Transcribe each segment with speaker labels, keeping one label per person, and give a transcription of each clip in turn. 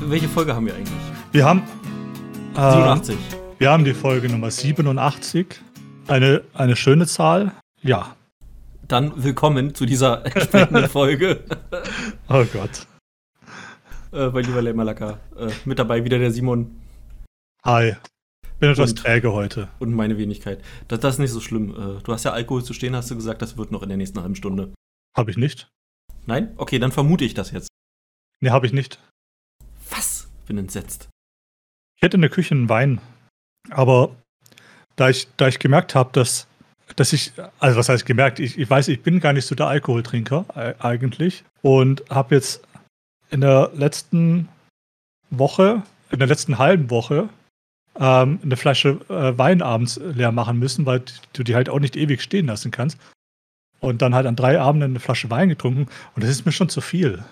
Speaker 1: Welche Folge haben wir eigentlich?
Speaker 2: Wir haben. Äh,
Speaker 1: 87.
Speaker 2: Wir haben die Folge Nummer 87. Eine, eine schöne Zahl. Ja.
Speaker 1: Dann willkommen zu dieser entsprechenden Folge.
Speaker 2: Oh Gott.
Speaker 1: äh, bei lieber Malaka. Äh, mit dabei wieder der Simon
Speaker 2: Hi. Bin etwas
Speaker 1: Und-
Speaker 2: träge heute.
Speaker 1: und meine Wenigkeit. Das, das ist nicht so schlimm. Äh, du hast ja Alkohol zu stehen, hast du gesagt, das wird noch in der nächsten halben Stunde.
Speaker 2: Habe ich nicht?
Speaker 1: Nein? Okay, dann vermute ich das jetzt.
Speaker 2: Nee, habe ich nicht.
Speaker 1: Was? Bin entsetzt.
Speaker 2: Ich hätte in der Küche einen Wein. Aber da ich, da ich gemerkt habe, dass, dass ich, also was heißt gemerkt, ich, ich weiß, ich bin gar nicht so der Alkoholtrinker äh, eigentlich. Und habe jetzt in der letzten Woche, in der letzten halben Woche, ähm, eine Flasche äh, Wein abends leer machen müssen, weil du die halt auch nicht ewig stehen lassen kannst. Und dann halt an drei Abenden eine Flasche Wein getrunken. Und das ist mir schon zu viel.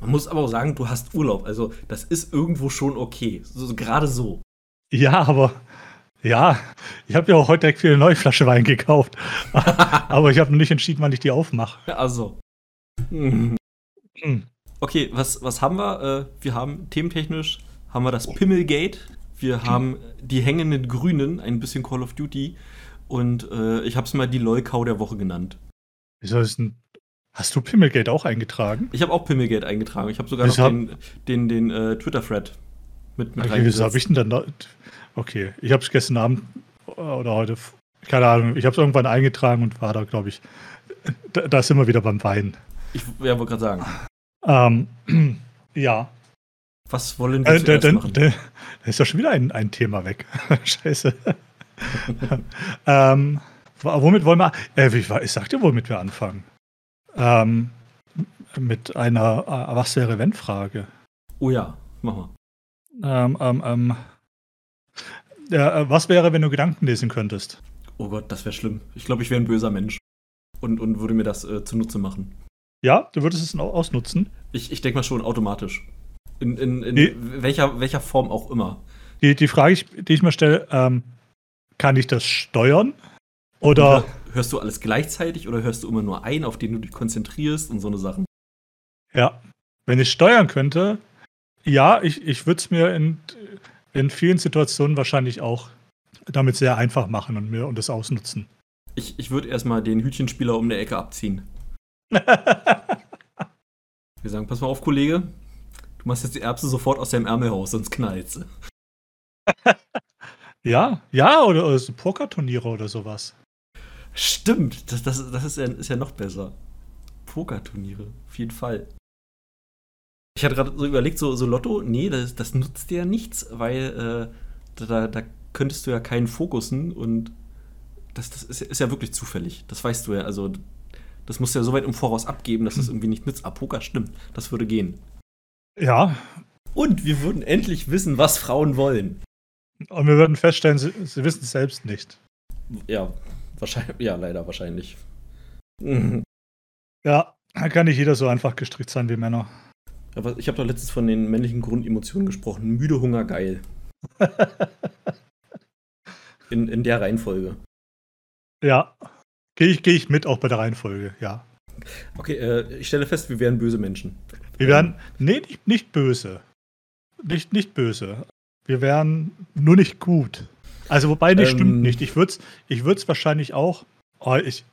Speaker 1: Man muss aber auch sagen, du hast Urlaub. Also, das ist irgendwo schon okay. So, gerade so.
Speaker 2: Ja, aber ja, ich habe ja auch heute direkt wieder eine neue Flasche Wein gekauft. aber ich habe noch nicht entschieden, wann ich die aufmache.
Speaker 1: Also. Mhm.
Speaker 2: Hm.
Speaker 1: Okay, was, was haben wir? Äh, wir haben thementechnisch haben wir das Pimmelgate, wir haben die hängenden Grünen, ein bisschen Call of Duty und äh, ich habe es mal die LOL-Kau der Woche genannt.
Speaker 2: Wieso ist denn. Hast du Pimmelgate auch eingetragen?
Speaker 1: Ich habe auch Pimmelgate eingetragen. Ich habe sogar
Speaker 2: Wieso
Speaker 1: noch
Speaker 2: hab-
Speaker 1: den, den, den äh, Twitter-Thread mit, mit
Speaker 2: Okay, wieso habe ich denn dann da. Okay, ich habe es gestern Abend oder heute, keine Ahnung, ich habe es irgendwann eingetragen und war da, glaube ich. Da, da sind wir wieder beim Wein.
Speaker 1: Ich ja, wollte gerade sagen.
Speaker 2: Ähm, ja.
Speaker 1: Was wollen wir
Speaker 2: Äh, da,
Speaker 1: zuerst
Speaker 2: da,
Speaker 1: machen?
Speaker 2: da, ist ja schon wieder ein, ein Thema weg. Scheiße. ähm, womit wollen wir. Äh, war- ich sag dir, womit wir anfangen. Ähm, mit einer äh, Was wäre wenn Frage.
Speaker 1: Oh ja, mach mal.
Speaker 2: Ähm, ähm, ähm, ja, äh, was wäre, wenn du Gedanken lesen könntest?
Speaker 1: Oh Gott, das wäre schlimm. Ich glaube, ich wäre ein böser Mensch und, und würde mir das äh, zunutze machen.
Speaker 2: Ja, du würdest es au- ausnutzen.
Speaker 1: Ich, ich denke mal schon automatisch. In, in, in
Speaker 2: Nee.
Speaker 1: welcher, welcher Form auch immer.
Speaker 2: Die, die Frage, die ich mir stelle, ähm, kann ich das steuern? Oder.
Speaker 1: Hör- Hörst du alles gleichzeitig oder hörst du immer nur einen, auf den du dich konzentrierst und so eine Sachen?
Speaker 2: Ja, wenn ich steuern könnte, ja, ich, ich würde es mir in, in vielen Situationen wahrscheinlich auch damit sehr einfach machen und mir und das ausnutzen.
Speaker 1: Ich, ich würde erstmal den Hütchenspieler um der Ecke abziehen. Wir sagen, pass mal auf, Kollege. Du machst jetzt die Erbse sofort aus deinem Ärmel raus, sonst knallt's.
Speaker 2: ja, ja, oder, oder so Pokerturniere oder sowas.
Speaker 1: Stimmt, das, das, das ist, ja, ist ja noch besser. Pokerturniere, auf jeden Fall. Ich hatte gerade so überlegt, so, so Lotto, nee, das, das nutzt dir ja nichts, weil äh, da, da könntest du ja keinen fokussen und das, das ist, ja- ist ja wirklich zufällig. Das weißt du ja. Also, das musst du ja so weit im Voraus abgeben, dass das irgendwie nicht nützt. Ah, Poker stimmt, das würde gehen.
Speaker 2: Ja,
Speaker 1: Und wir würden endlich wissen, was Frauen wollen.
Speaker 2: und wir würden feststellen, sie, sie wissen es selbst nicht.
Speaker 1: Ja, wahrscheinlich, ja, leider wahrscheinlich.
Speaker 2: Ja, kann nicht jeder so einfach gestrickt sein wie Männer.
Speaker 1: Aber ich habe doch letztens von den männlichen Grundemotionen gesprochen. Müde, Hunger, geil. In, in der Reihenfolge.
Speaker 2: Ja, gehe ich, geh ich mit, auch bei der Reihenfolge, ja.
Speaker 1: Okay, äh, ich stelle fest, wir wären böse Menschen.
Speaker 2: Wir wären, nee, nicht, nicht böse. Nicht, nicht böse. Wir wären nur nicht gut. Also, wobei, das
Speaker 1: Ähm.
Speaker 2: stimmt nicht. Ich würde es ich würd's wahrscheinlich auch. Oh, ich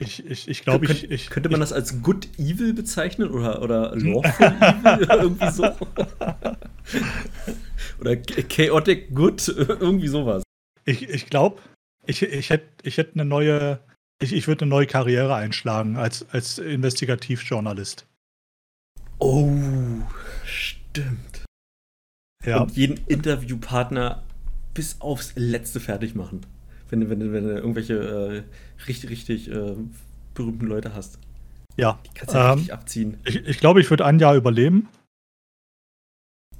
Speaker 2: ich, ich, ich glaube, ich, ich.
Speaker 1: könnte man
Speaker 2: ich,
Speaker 1: das als Good Evil bezeichnen oder, oder Lawful Evil? Irgendwie so. oder Chaotic Good, irgendwie sowas.
Speaker 2: Ich, ich glaube, ich, ich hätte ich hätt eine neue. Ich, ich würde eine neue Karriere einschlagen als, als Investigativjournalist.
Speaker 1: Oh, stimmt.
Speaker 2: Ja.
Speaker 1: Und jeden Interviewpartner bis aufs Letzte fertig machen. Wenn, du- wenn, wenn du irgendwelche äh, richtig, richtig äh, berühmten Leute hast.
Speaker 2: ja.
Speaker 1: Die kannst du ja
Speaker 2: Ähm,
Speaker 1: richtig abziehen.
Speaker 2: Ich, ich glaube, ich würde ein Jahr überleben.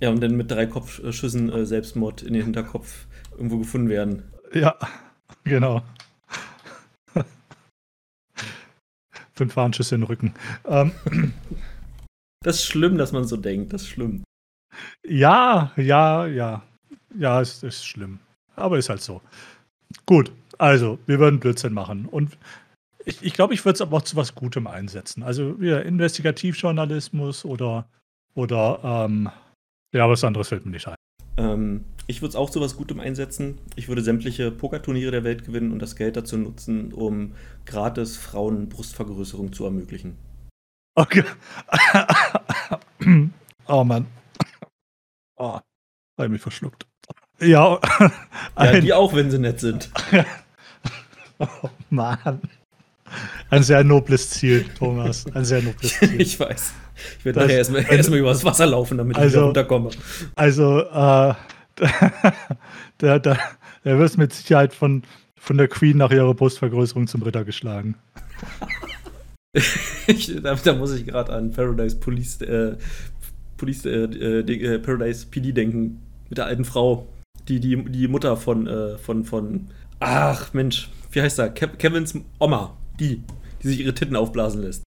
Speaker 1: Ja, und dann mit drei Kopfschüssen äh, Selbstmord in den Hinterkopf irgendwo gefunden werden.
Speaker 2: Ja, genau. Fünf Warnschüsse in den Rücken. Ähm,
Speaker 1: Das ist schlimm, dass man so denkt. Das ist schlimm.
Speaker 2: ja, ja, ja. Ja, es ist schlimm. Aber ist halt so. Gut, also, wir würden Blödsinn machen. Und ich, ich glaube, ich würde es aber auch zu was Gutem einsetzen. Also wieder Investigativjournalismus oder, Oder, ähm, ja, was anderes fällt mir nicht ein.
Speaker 1: Ähm, ich würde es auch zu was Gutem einsetzen. Ich würde sämtliche Pokerturniere der Welt gewinnen und das Geld dazu nutzen, um gratis Frauen Brustvergrößerung zu ermöglichen.
Speaker 2: Okay. oh Mann. Oh, habe ich mich verschluckt. Ja,
Speaker 1: ja die auch, wenn sie nett sind.
Speaker 2: oh Mann. Ein sehr nobles Ziel, Thomas. Ein sehr nobles Ziel.
Speaker 1: ich weiß. Ich werde nachher erstmal erst übers Wasser laufen, damit
Speaker 2: also,
Speaker 1: ich runterkomme.
Speaker 2: Also, äh, da, da, er wird mit Sicherheit von, von der Queen nach ihrer Brustvergrößerung zum Ritter geschlagen.
Speaker 1: ich, da, da, muss ich gerade an Paradise Police, äh, Police äh, äh, Paradise PD denken. Mit der alten Frau. Die, die, die Mutter von, äh, von, von. Ach, Mensch, wie heißt er? Kev Kevins Oma. Die, die sich ihre Titten aufblasen lässt.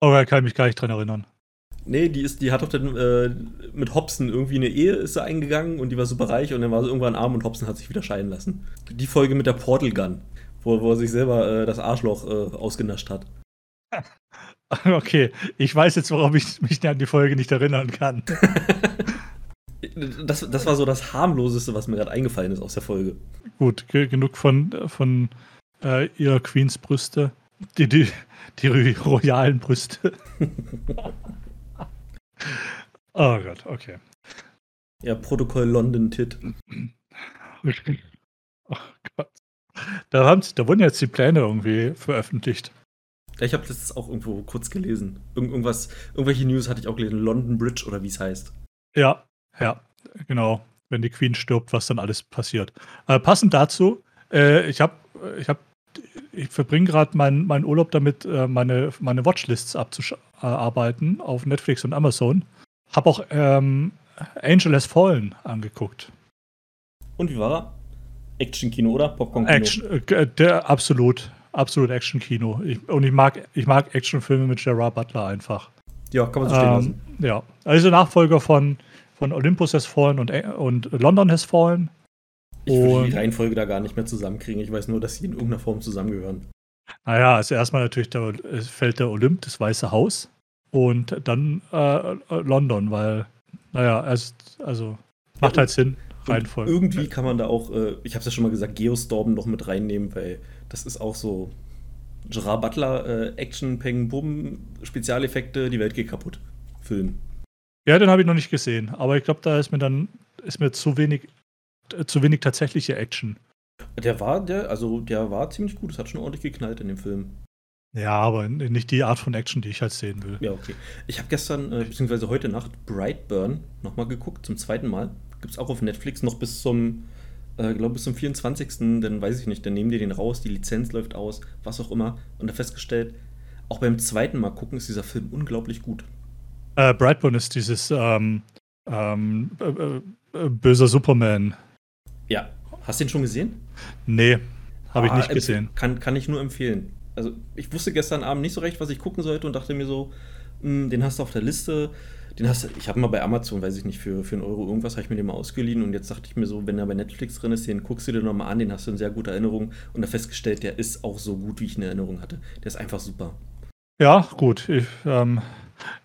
Speaker 2: Oh, da kann ich mich gar nicht dran erinnern.
Speaker 1: Nee, die, ist, die hat doch dann äh, mit Hobson irgendwie eine Ehe ist sie eingegangen und die war super reich und dann war sie irgendwann arm und Hobson hat sich wieder scheiden lassen. Die Folge mit der Portal Gun, wo, wo er sich selber äh, das Arschloch äh, ausgenascht hat.
Speaker 2: Okay, ich weiß jetzt, warum ich mich an die Folge nicht erinnern kann.
Speaker 1: das, das war so das harmloseste, was mir gerade eingefallen ist aus der Folge.
Speaker 2: Gut, genug von, von äh, ihrer Queens Brüste. Die, die, die royalen Brüste. oh Gott, okay.
Speaker 1: Ja, Protokoll London Tit.
Speaker 2: Oh Gott. Da, haben, da wurden jetzt die Pläne irgendwie veröffentlicht.
Speaker 1: Ich habe das auch irgendwo kurz gelesen. Irgend, irgendwas, irgendwelche News hatte ich auch gelesen. London Bridge oder wie es heißt.
Speaker 2: Ja, ja, genau. Wenn die Queen stirbt, was dann alles passiert. Äh, passend dazu, äh, ich habe ich hab ich verbringe gerade meinen mein Urlaub damit, äh, meine, meine Watchlists abzuarbeiten auf Netflix und Amazon. Habe auch ähm, Angel Has Fallen angeguckt.
Speaker 1: Und wie war er? Action-Kino, oder?
Speaker 2: Popcorn-Kino? Action, äh, der, absolut. Absolut Action-Kino. und ich mag, ich mag Actionfilme mit Gerard Butler einfach.
Speaker 1: Ja, kann man so stehen ähm, lassen.
Speaker 2: Ja, also Nachfolger von, von Olympus Has Fallen und, und London Has Fallen.
Speaker 1: Ich würde die Reihenfolge da gar nicht mehr zusammenkriegen. Ich weiß nur, dass sie in irgendeiner Form zusammengehören.
Speaker 2: Naja, also erstmal natürlich der, fällt der Olymp, das Weiße Haus. Und dann äh, London, weil, naja, also, also macht halt Sinn, Reihenfolge.
Speaker 1: irgendwie kann man da auch, äh, ich habe es ja schon mal gesagt, Geostorm noch mit reinnehmen, weil das ist auch so Gerard Butler, äh, Action, Peng, Bumm, Spezialeffekte, die Welt geht kaputt. Film.
Speaker 2: Ja, den habe ich noch nicht gesehen, aber ich glaube, da ist mir dann ist mir zu wenig äh, zu wenig tatsächliche Action.
Speaker 1: Der war, der, also der war ziemlich gut. Es hat schon ordentlich geknallt in dem Film.
Speaker 2: Ja, aber nicht die Art von Action, die ich halt sehen will.
Speaker 1: Ja, okay. Ich habe gestern, äh, beziehungsweise heute Nacht, Brightburn nochmal geguckt, zum zweiten Mal. Gibt es auch auf Netflix noch bis zum, äh, glaube bis zum 24. Dann weiß ich nicht, dann nehmen die den raus, die Lizenz läuft aus, was auch immer. Und da festgestellt, auch beim zweiten Mal gucken ist dieser Film unglaublich gut.
Speaker 2: Äh, Brightburn ist dieses ähm, ähm, äh, äh böser Superman.
Speaker 1: Ja. Hast du den schon gesehen?
Speaker 2: Nee, habe ich ah, nicht gesehen.
Speaker 1: Kann, kann ich nur empfehlen. Also, ich wusste gestern Abend nicht so recht, was ich gucken sollte und dachte mir so, mh, hm, den hast du auf der Liste. Den hast du, ich habe mal bei Amazon, weiß ich nicht, für, für einen Euro irgendwas, habe ich mir den mal ausgeliehen und jetzt dachte ich mir so, wenn er bei Netflix drin ist, den guckst du dir nochmal an, den hast du in sehr guter Erinnerung und da festgestellt, der ist auch so gut, wie ich eine Erinnerung hatte. Der ist einfach super.
Speaker 2: Ja, gut. Ich, ähm,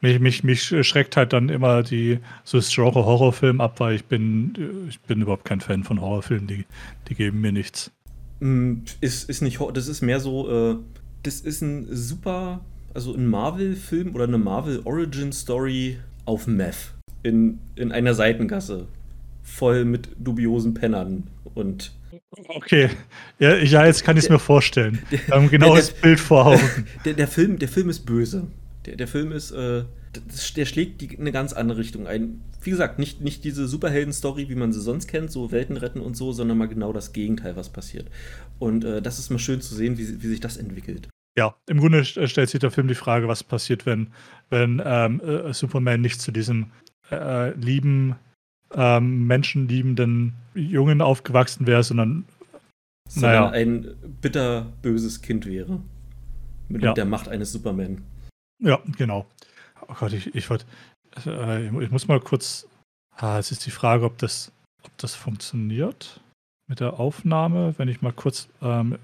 Speaker 2: mich, mich, mich schreckt halt dann immer die so das Genre Horrorfilm ab, weil ich bin, ich bin überhaupt kein Fan von Horrorfilmen, die, die geben mir nichts.
Speaker 1: Mm, ist, ist nicht, das ist mehr so, äh, das ist ein super, also ein Marvel-Film oder eine Marvel-Origin-Story auf Meth. In, in einer Seitengasse. Voll mit dubiosen Pennern und
Speaker 2: Okay, ja, ja jetzt kann ich es mir vorstellen. Wir haben ein genaues der, Bild vor Augen.
Speaker 1: Der, der, Film, der Film ist böse. Der, der Film ist, äh, der schlägt die, eine ganz andere Richtung ein. Wie gesagt, nicht, nicht diese Superhelden-Story, wie man sie sonst kennt, so Welten retten und so, sondern mal genau das Gegenteil, was passiert. Und äh, das ist mal schön zu sehen, wie, wie sich das entwickelt.
Speaker 2: Ja, im Grunde stellt sich der Film die Frage, was passiert, wenn, wenn ähm, äh, Superman nicht zu diesem äh, lieben, ähm, menschenliebenden Jungen aufgewachsen wäre, sondern,
Speaker 1: sondern naja. ein bitterböses Kind wäre. Mit ja. der Macht eines Superman.
Speaker 2: Ja, genau. Oh Gott, ich, ich wollte. Äh, ich muss mal kurz. Ah, es ist die Frage, ob das, ob das funktioniert mit der Aufnahme, wenn ich mal kurz ähm,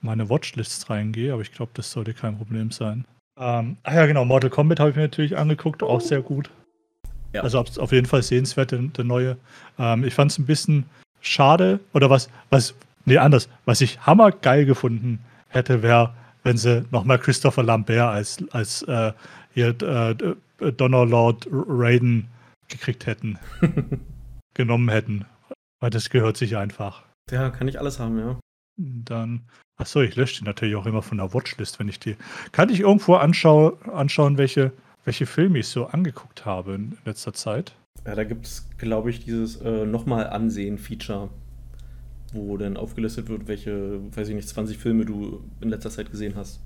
Speaker 2: meine Watchlists reingehe, aber ich glaube, das sollte kein Problem sein. Ähm, ah ja, genau, Mortal Kombat habe ich mir natürlich angeguckt, auch sehr gut. Ja. Also auf jeden Fall sehenswert, der, der neue. Ähm, ich fand es ein bisschen schade, oder was, was, nee, anders, was ich hammergeil gefunden hätte, wäre, wenn sie nochmal Christopher Lambert als, als äh, hier äh, Donnerlord Raiden gekriegt hätten, genommen hätten. Weil das gehört sich einfach.
Speaker 1: Ja, kann ich alles haben, ja.
Speaker 2: Dann, achso, ich lösche die natürlich auch immer von der Watchlist, wenn ich die. Kann ich irgendwo anschaue, anschauen, welche, welche Filme ich so angeguckt habe in letzter Zeit?
Speaker 1: Ja, da gibt es, glaube ich, dieses äh, nochmal Ansehen-Feature, wo dann aufgelistet wird, welche, weiß ich nicht, 20 Filme du in letzter Zeit gesehen hast.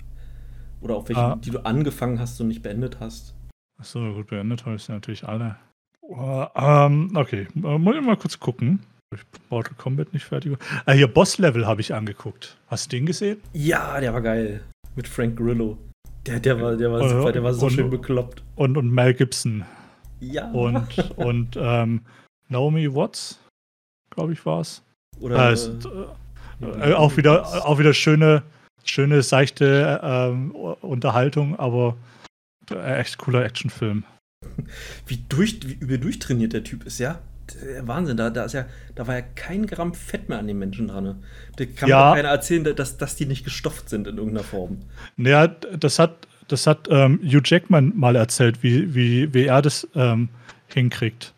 Speaker 1: Oder auch welche, ah. die du angefangen hast und nicht beendet hast.
Speaker 2: Achso, gut, beendet habe ich natürlich alle. Uh, ähm, okay, muss ich mal kurz gucken. Ich Mortal Kombat nicht fertig. Ah, hier Boss Level habe ich angeguckt. Hast du den gesehen?
Speaker 1: Ja, der war geil. Mit Frank Grillo. Der, der war, der war und, super, der war so und, schön bekloppt.
Speaker 2: Und, und Mel Gibson.
Speaker 1: Ja.
Speaker 2: Und, und ähm, Naomi Watts, glaube ich, war es. Oder äh, ist, äh, äh, auch, wieder, auch wieder schöne, schöne, seichte äh, Unterhaltung, aber äh, echt cooler Actionfilm.
Speaker 1: Wie, durch, wie übel durchtrainiert der Typ ist, ja? Wahnsinn, da, da, ist ja, da war ja kein Gramm Fett mehr an den Menschen dran. Ne? Da kann ja. mir keiner erzählen, dass, dass die nicht gestofft sind in irgendeiner Form.
Speaker 2: Naja, das hat, das hat ähm, Hugh Jackman mal erzählt, wie, wie, wie er das ähm, hinkriegt.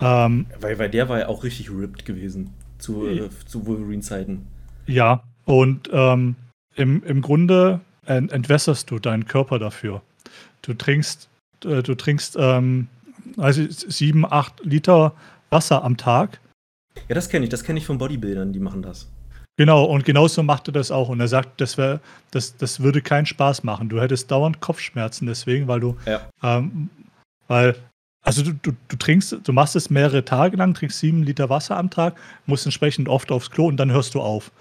Speaker 1: Ähm, weil, weil der war ja auch richtig ripped gewesen zu, äh, zu Wolverine-Zeiten.
Speaker 2: Ja, und ähm, im, im Grunde entwässerst du deinen Körper dafür. Du trinkst, äh, du trinkst ähm, also sieben, acht Liter Wasser am Tag.
Speaker 1: Ja, das kenne ich. Das kenne ich von Bodybuildern, die machen das.
Speaker 2: Genau, und genauso macht er das auch. Und er sagt, das, wär, das, das würde keinen Spaß machen. Du hättest dauernd Kopfschmerzen deswegen, weil du, ja. ähm, weil, also du, du, du trinkst, du machst es mehrere Tage lang, trinkst sieben Liter Wasser am Tag, musst entsprechend oft aufs Klo und dann hörst du auf.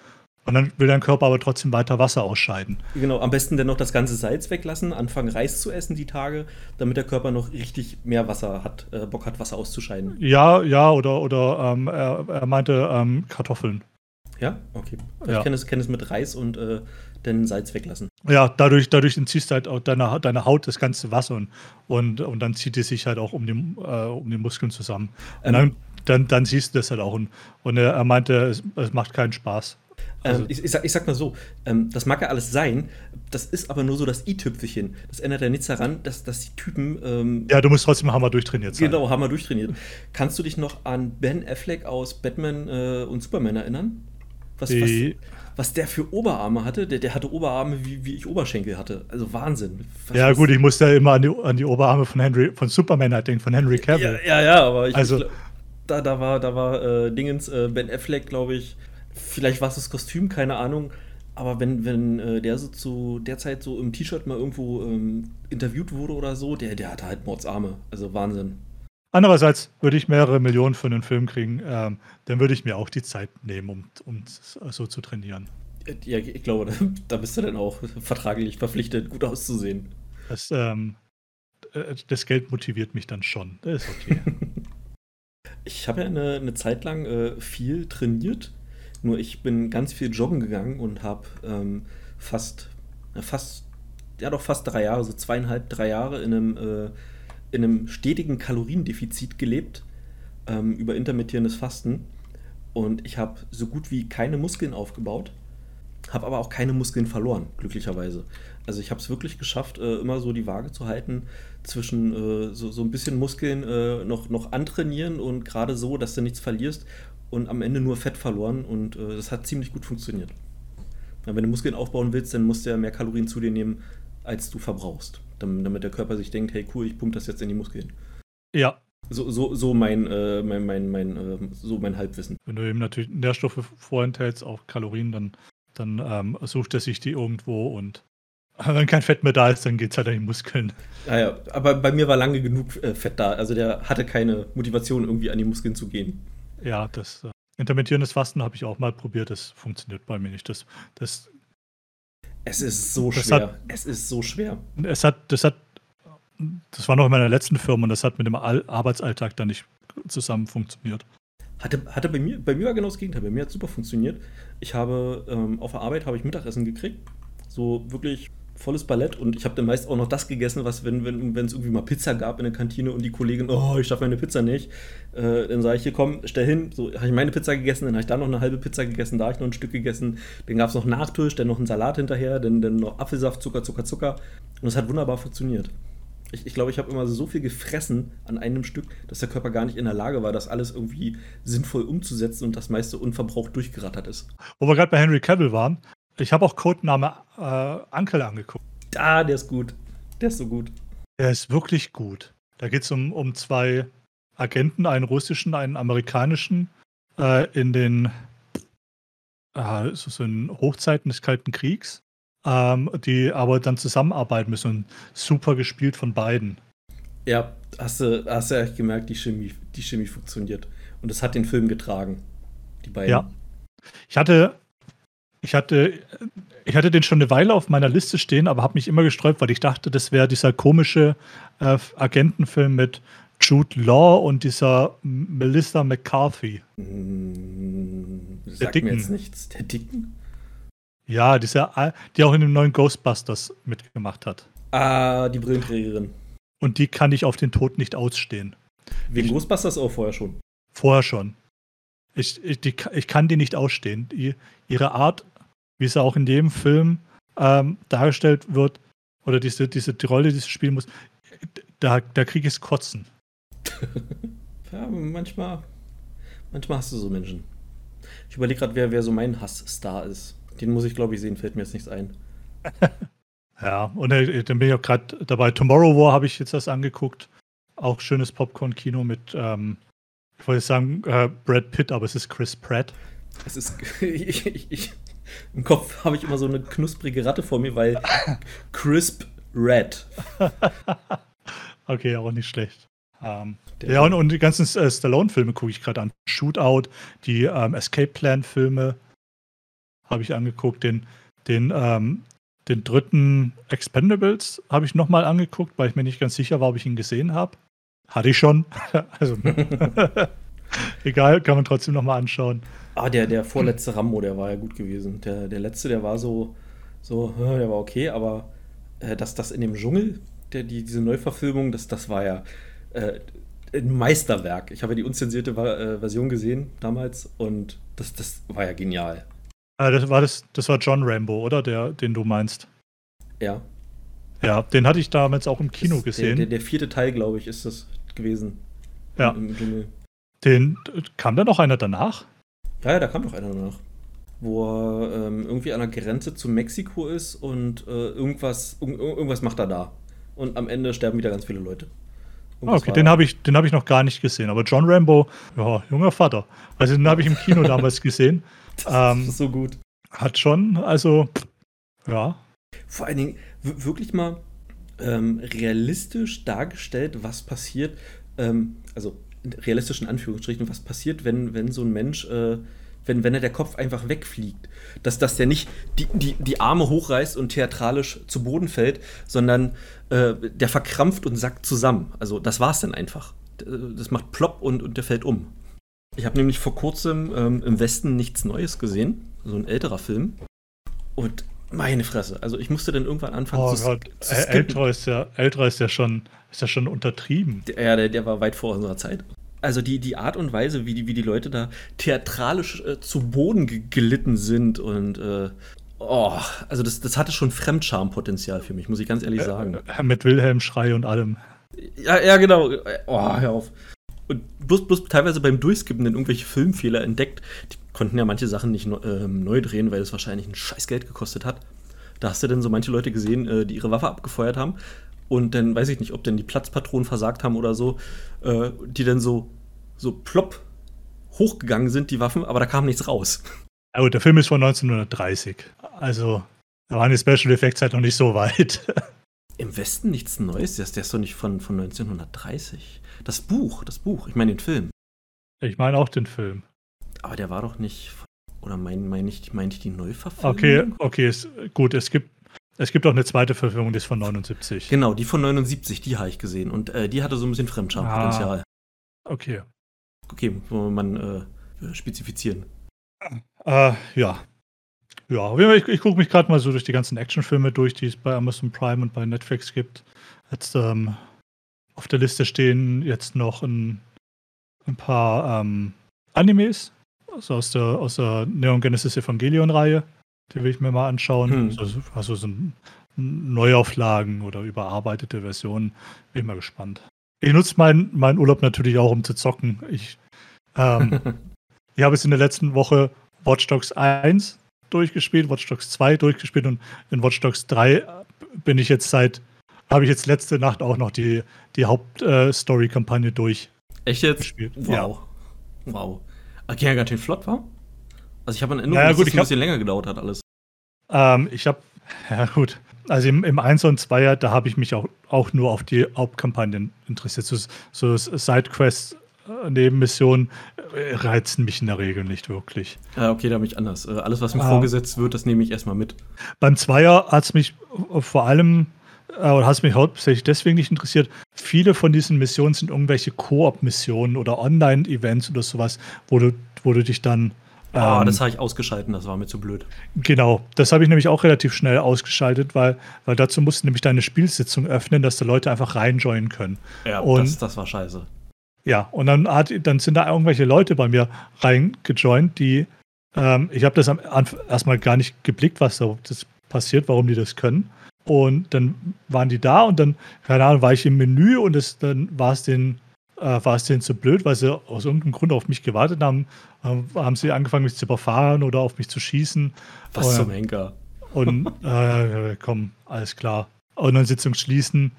Speaker 2: Und dann will dein Körper aber trotzdem weiter Wasser ausscheiden.
Speaker 1: Genau, am besten dann noch das ganze Salz weglassen, anfangen Reis zu essen die Tage, damit der Körper noch richtig mehr Wasser hat, äh, Bock hat, Wasser auszuscheiden.
Speaker 2: Ja, ja, oder, oder ähm, er, er, meinte ähm, Kartoffeln.
Speaker 1: Ja, okay. Ja. Ich kenne es, kenn es mit Reis und äh, dann Salz weglassen.
Speaker 2: Ja, dadurch, dadurch entziehst du halt auch deine, deine Haut das ganze Wasser und, und, und dann zieht es sich halt auch um die, äh, um die Muskeln zusammen. Und ähm, dann, dann, dann siehst du das halt auch. Und, und er, er meinte, es, es macht keinen Spaß.
Speaker 1: Also ähm, ich, ich, sag, ich, sag, mal so, ähm, das mag ja alles sein, das ist aber nur so das i-Tüpfelchen. Das ändert ja nichts daran, dass, dass die Typen. Ähm,
Speaker 2: ja, du musst trotzdem Hammer durchtrainiert sein.
Speaker 1: Genau, Hammer durchtrainiert. Kannst du dich noch an Ben Affleck aus Batman äh, und Superman erinnern? Was, was, was, der für Oberarme hatte? Der, der hatte Oberarme, wie, wie ich Oberschenkel hatte. Also Wahnsinn.
Speaker 2: Was, ja, gut, ich musste ja immer an die, an die Oberarme von Henry, von Superman halt denken, von Henry Cavill.
Speaker 1: Ja, ja, ja aber ich, also, ich, da, da war, da war äh, Dingens, äh, Ben Affleck, glaube ich Vielleicht war es das Kostüm, keine Ahnung. Aber wenn, wenn äh, der so zu der Zeit so im T-Shirt mal irgendwo ähm, interviewt wurde oder so, der, der hatte halt Mordsarme. Also Wahnsinn.
Speaker 2: Andererseits würde ich mehrere Millionen für einen Film kriegen, ähm, dann würde ich mir auch die Zeit nehmen, um, um so zu trainieren.
Speaker 1: Ja, ich glaube, da bist du dann auch vertraglich verpflichtet, gut auszusehen.
Speaker 2: Das, ähm, äh, das Geld motiviert mich dann schon. Das ist okay.
Speaker 1: ich habe ja eine, eine Zeit lang äh, viel trainiert nur ich bin ganz viel joggen gegangen und habe ähm, fast, fast, ja doch fast drei Jahre, so zweieinhalb, drei Jahre in einem, äh, in einem stetigen Kaloriendefizit gelebt ähm, über intermittierendes Fasten. Und ich habe so gut wie keine Muskeln aufgebaut, habe aber auch keine Muskeln verloren, glücklicherweise. Also ich habe es wirklich geschafft, äh, immer so die Waage zu halten zwischen äh, so, so ein bisschen Muskeln äh, noch, noch antrainieren und gerade so, dass du nichts verlierst und am Ende nur Fett verloren und äh, das hat ziemlich gut funktioniert. Wenn du Muskeln aufbauen willst, dann musst du ja mehr Kalorien zu dir nehmen, als du verbrauchst, damit der Körper sich denkt, hey cool, ich pumpe das jetzt in die Muskeln.
Speaker 2: Ja.
Speaker 1: So, so, so mein, äh, mein, mein, mein, äh, so mein Halbwissen.
Speaker 2: Wenn du eben natürlich Nährstoffe vorenthältst, auch Kalorien, dann, dann ähm, sucht er sich die irgendwo und wenn kein Fett mehr da ist, dann geht es halt an die Muskeln.
Speaker 1: Ja, ja, aber bei mir war lange genug äh, Fett da. Also der hatte keine Motivation, irgendwie an die Muskeln zu gehen.
Speaker 2: Ja, das äh, intermittierendes Fasten habe ich auch mal probiert. Das funktioniert bei mir nicht. Das, das,
Speaker 1: es ist so schwer. Hat, es ist so schwer.
Speaker 2: Es hat, das hat, das war noch in meiner letzten Firma und das hat mit dem Arbeitsalltag dann nicht zusammen funktioniert.
Speaker 1: Hatte, hatte bei mir, bei mir war genau das Gegenteil. Bei mir hat es super funktioniert. Ich habe ähm, auf der Arbeit habe ich Mittagessen gekriegt. So wirklich volles Ballett und ich habe dann meist auch noch das gegessen, was, wenn es wenn, irgendwie mal Pizza gab in der Kantine und die Kollegin, oh, ich schaffe meine Pizza nicht, äh, dann sage ich, hier komm, stell hin, so habe ich meine Pizza gegessen, dann habe ich da noch eine halbe Pizza gegessen, da habe ich noch ein Stück gegessen, dann gab es noch Nachtisch, dann noch einen Salat hinterher, dann, dann noch Apfelsaft, Zucker, Zucker, Zucker und es hat wunderbar funktioniert. Ich, ich glaube, ich habe immer so viel gefressen an einem Stück, dass der Körper gar nicht in der Lage war, das alles irgendwie sinnvoll umzusetzen und das meiste unverbraucht durchgerattert ist.
Speaker 2: Wo wir gerade bei Henry Cavill waren, ich habe auch Codename äh, Uncle angeguckt.
Speaker 1: Ah, der ist gut. Der ist so gut.
Speaker 2: Der ist wirklich gut. Da geht es um, um zwei Agenten, einen russischen, einen amerikanischen, äh, in den äh, so in Hochzeiten des Kalten Kriegs ähm, die aber dann zusammenarbeiten müssen. Und super gespielt von beiden.
Speaker 1: Ja, hast du, hast du echt gemerkt, die Chemie, die Chemie funktioniert. Und das hat den Film getragen. Die beiden.
Speaker 2: Ja. Ich hatte, ich hatte, ich hatte den schon eine Weile auf meiner Liste stehen, aber habe mich immer gesträubt, weil ich dachte, das wäre dieser komische äh, Agentenfilm mit Jude Law und dieser Melissa McCarthy.
Speaker 1: Mm, sagt mir jetzt nichts. Der Dicken?
Speaker 2: Ja, die, ja, die auch in dem neuen Ghostbusters mitgemacht hat.
Speaker 1: Ah, die Brillenträgerin.
Speaker 2: Und die kann ich auf den Tod nicht ausstehen.
Speaker 1: Wegen ich, Ghostbusters auch vorher schon?
Speaker 2: Vorher schon. Ich, ich, die, ich kann die nicht ausstehen. Die, ihre Art, wie sie auch in dem Film ähm, dargestellt wird, oder diese, diese die Rolle, die sie spielen muss, da, da kriege ich es kotzen.
Speaker 1: ja, manchmal, manchmal hast du so Menschen. Ich überlege gerade, wer, wer so mein Hassstar ist. Den muss ich, glaube ich, sehen, fällt mir jetzt nichts ein.
Speaker 2: ja, und äh, dann bin ich auch gerade dabei. Tomorrow War habe ich jetzt das angeguckt. Auch schönes Popcorn-Kino mit, ähm, ich wollte sagen, äh, Brad Pitt, aber es ist Chris Pratt.
Speaker 1: Es ist, ich, ich, ich, im Kopf habe ich immer so eine knusprige Ratte vor mir, weil Crisp Red.
Speaker 2: okay, auch nicht schlecht. Ähm, ja, und, und, die ganzen äh, Stallone-Filme gucke ich gerade an. Shootout, die ähm, Escape Plan-Filme habe ich angeguckt. Den, den, ähm, den dritten Expendables habe ich nochmal angeguckt, weil ich mir nicht ganz sicher war, ob ich ihn gesehen habe. Hatte ich schon. also, egal, kann man trotzdem nochmal anschauen.
Speaker 1: Ah, der, der vorletzte Rambo, der war ja gut gewesen. Der, der letzte, der war so, so, der war okay, aber äh, dass das in dem Dschungel, der, die, diese Neuverfilmung, das, das war ja äh, ein Meisterwerk. Ich habe ja die unzensierte äh, Version gesehen damals und das, das war ja genial.
Speaker 2: Ah, das war das, das war John Rambo, oder? Der, den du meinst.
Speaker 1: Ja.
Speaker 2: Ja, den hatte ich damals auch im Kino gesehen.
Speaker 1: Der, der, der, vierte Teil, glaube ich, ist das gewesen.
Speaker 2: Ja. Im, im den kam da noch einer danach?
Speaker 1: Ja, ja, da kam noch einer danach. Wo er ähm, irgendwie an der Grenze zu Mexiko ist und äh, irgendwas, irgendwas macht er da. Und am Ende sterben wieder ganz viele Leute.
Speaker 2: Ah, okay, den habe ich, hab ich noch gar nicht gesehen. Aber John Rambo, ja, junger Vater. Also den habe ich im Kino damals gesehen.
Speaker 1: Das ähm, ist so gut.
Speaker 2: Hat schon, also, ja.
Speaker 1: Vor allen Dingen wirklich mal ähm, realistisch dargestellt, was passiert, ähm, also realistisch in Anführungsstrichen, was passiert, wenn, wenn so ein Mensch, äh, wenn, wenn er der Kopf einfach wegfliegt. Dass, dass der nicht die, die, die Arme hochreißt und theatralisch zu Boden fällt, sondern äh, der verkrampft und sackt zusammen. Also das war es dann einfach. Das macht plopp und, und der fällt um. Ich habe nämlich vor kurzem ähm, im Westen nichts Neues gesehen, so ein älterer Film. Und meine Fresse, also ich musste dann irgendwann anfangen
Speaker 2: oh zu, Gott. zu älterer ist ja, älterer ist ja schon, ist ja schon untertrieben.
Speaker 1: Ja, der, der war weit vor unserer Zeit. Also die, die Art und Weise, wie die, wie die Leute da theatralisch äh, zu Boden gelitten sind und äh, oh, also das, das hatte schon Fremdschampotenzial für mich, muss ich ganz ehrlich sagen.
Speaker 2: Äh, mit Wilhelm-Schrei und allem.
Speaker 1: Ja, ja, genau. Oh, hör auf und bloß, bloß teilweise beim Durchskippen dann irgendwelche Filmfehler entdeckt. Die konnten ja manche Sachen nicht äh, neu drehen, weil es wahrscheinlich ein scheiß Geld gekostet hat. Da hast du dann so manche Leute gesehen, äh, die ihre Waffe abgefeuert haben und dann weiß ich nicht, ob denn die Platzpatronen versagt haben oder so, äh, die dann so, so plopp hochgegangen sind, die Waffen, aber da kam nichts raus.
Speaker 2: Ja gut, der Film ist von 1930. Also, da waren die Special Effects halt noch nicht so weit.
Speaker 1: Im Westen nichts Neues? Der ist, der ist doch nicht von, von 1930. Das Buch, das Buch, ich meine den Film.
Speaker 2: Ich meine auch den Film.
Speaker 1: Aber der war doch nicht. Oder meine mein ich, mein ich die Neuverfilmung?
Speaker 2: Okay, okay, ist, gut, es gibt. Es gibt auch eine zweite Verfilmung, die ist von 79.
Speaker 1: Genau, die von 79, die habe ich gesehen. Und äh, die hatte so ein bisschen Fremdschampotenzial.
Speaker 2: Ah, okay.
Speaker 1: Okay, muss man äh, spezifizieren.
Speaker 2: Äh, ja. ja, ich, ich gucke mich gerade mal so durch die ganzen Actionfilme durch, die es bei Amazon Prime und bei Netflix gibt. Jetzt ähm, auf der Liste stehen jetzt noch ein, ein paar ähm, Animes also aus der, aus der Neon Genesis Evangelion-Reihe. Die will ich mir mal anschauen. Hm. Also, also so Neuauflagen oder überarbeitete Versionen. Bin mal gespannt. Ich nutze meinen mein Urlaub natürlich auch, um zu zocken. Ich, ähm, ich habe es in der letzten Woche Watch Dogs 1 durchgespielt, Watch Dogs 2 durchgespielt und in Watch Dogs 3 bin ich jetzt seit, habe ich jetzt letzte Nacht auch noch die, die Hauptstory-Kampagne äh, durch.
Speaker 1: Echt jetzt? Gespielt. Wow. Ja. Wow. Okay, ganz schön flott war. Also ich habe eine Erinnerung,
Speaker 2: ja,
Speaker 1: gut,
Speaker 2: dass
Speaker 1: es ein bisschen länger gedauert hat alles.
Speaker 2: Ähm, ich habe, ja gut, also im, im 1 und 2 da habe ich mich auch, auch nur auf die Hauptkampagnen interessiert. So, so Sidequests, äh, Nebenmissionen äh, reizen mich in der Regel nicht wirklich.
Speaker 1: Ja, okay, da bin ich anders. Äh, alles, was mir ähm, vorgesetzt wird, das nehme ich erstmal mit.
Speaker 2: Beim Zweier hat es mich vor allem oder hat es mich hauptsächlich deswegen nicht interessiert. Viele von diesen Missionen sind irgendwelche Koop-Missionen oder Online-Events oder sowas, wo du, wo du dich dann
Speaker 1: Ah, oh, das habe ich ausgeschaltet, das war mir zu blöd.
Speaker 2: Genau, das habe ich nämlich auch relativ schnell ausgeschaltet, weil, weil dazu musst du nämlich deine Spielsitzung öffnen, dass da Leute einfach reinjoinen können.
Speaker 1: Ja, und, das, das war scheiße.
Speaker 2: Ja, und dann, hat, dann sind da irgendwelche Leute bei mir reingejoint, die, ähm, ich habe das am Anfang erstmal gar nicht geblickt, was da das passiert, warum die das können. Und dann waren die da und dann, keine Ahnung, war ich im Menü und es, dann war es den äh, war es denen zu blöd, weil sie aus irgendeinem Grund auf mich gewartet haben, äh, haben sie angefangen, mich zu überfahren oder auf mich zu schießen.
Speaker 1: Was und, zum Henker.
Speaker 2: Und äh, komm, alles klar. Und dann Sitzung schließen.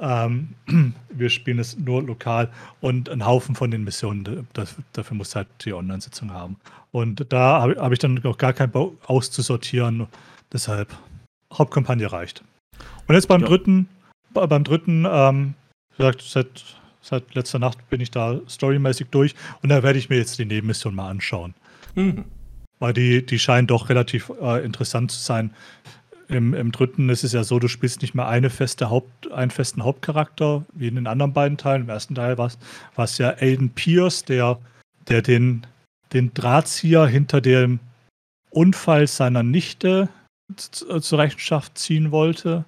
Speaker 2: Ähm, wir spielen es nur lokal und ein Haufen von den Missionen, das, dafür muss halt die Online-Sitzung haben. Und da habe hab ich dann noch gar keinen Bau auszusortieren. Deshalb, Hauptkampagne reicht. Und jetzt beim ja. dritten, beim dritten, ähm, gesagt, seit Seit letzter Nacht bin ich da storymäßig durch und da werde ich mir jetzt die Nebenmission mal anschauen. Mhm. Weil die, die scheinen doch relativ äh, interessant zu sein. Im, Im dritten ist es ja so, du spielst nicht mehr eine feste Haupt, einen festen Hauptcharakter, wie in den anderen beiden Teilen. Im ersten Teil war es ja Aiden Pierce, der, der den, den Drahtzieher hinter dem Unfall seiner Nichte zur Rechenschaft ziehen wollte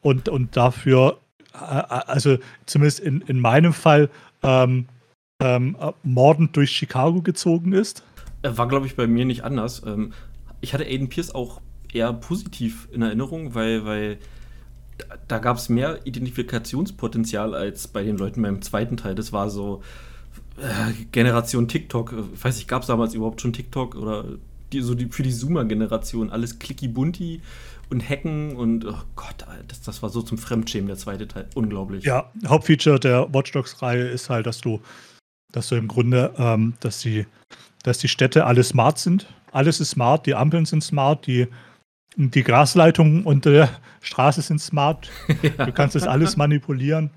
Speaker 2: und, und dafür also zumindest in, in meinem Fall, ähm, ähm, mordend durch Chicago gezogen ist.
Speaker 1: War, glaube ich, bei mir nicht anders. Ähm, ich hatte Aiden Pierce auch eher positiv in Erinnerung, weil, weil da gab es mehr Identifikationspotenzial als bei den Leuten beim zweiten Teil. Das war so äh, Generation TikTok. Ich weiß nicht, gab es damals überhaupt schon TikTok oder die, so die, für die Zoomer-Generation alles clicky bunti und Hacken und oh Gott, das, das war so zum Fremdschämen, der zweite Teil. Unglaublich.
Speaker 2: Ja, Hauptfeature der Watch Dogs-Reihe ist halt, dass du, dass du im Grunde, ähm, dass die, dass die Städte alle smart sind. Alles ist smart, die Ampeln sind smart, die, die Grasleitungen unter der Straße sind smart. ja. Du kannst das alles manipulieren.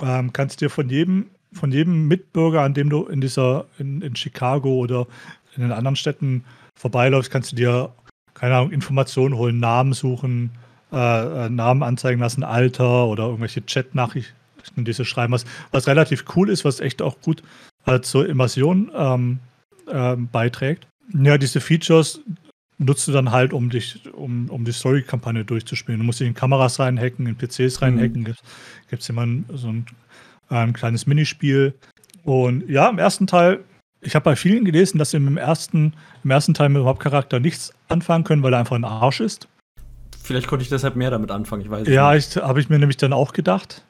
Speaker 2: Ähm, kannst dir von jedem, von jedem Mitbürger, an dem du in dieser, in, in Chicago oder in den anderen Städten vorbeiläufst, kannst du dir keine Ahnung, Informationen holen, Namen suchen, äh, äh, Namen anzeigen lassen, Alter oder irgendwelche Chat-Nachrichten, die sie schreiben, was, was relativ cool ist, was echt auch gut äh, zur Immersion ähm, äh, beiträgt. Ja, diese Features nutzt du dann halt, um dich, um, um die Story-Kampagne durchzuspielen. Du musst dich in Kameras reinhacken, in PCs reinhacken. Mhm. Gibt es immer so ein, ein kleines Minispiel. Und ja, im ersten Teil ich habe bei vielen gelesen, dass sie im ersten, im ersten Teil mit dem Hauptcharakter nichts anfangen können, weil er einfach ein Arsch ist.
Speaker 1: Vielleicht konnte ich deshalb mehr damit anfangen, ich weiß
Speaker 2: ja, nicht. Ja, habe ich mir nämlich dann auch gedacht.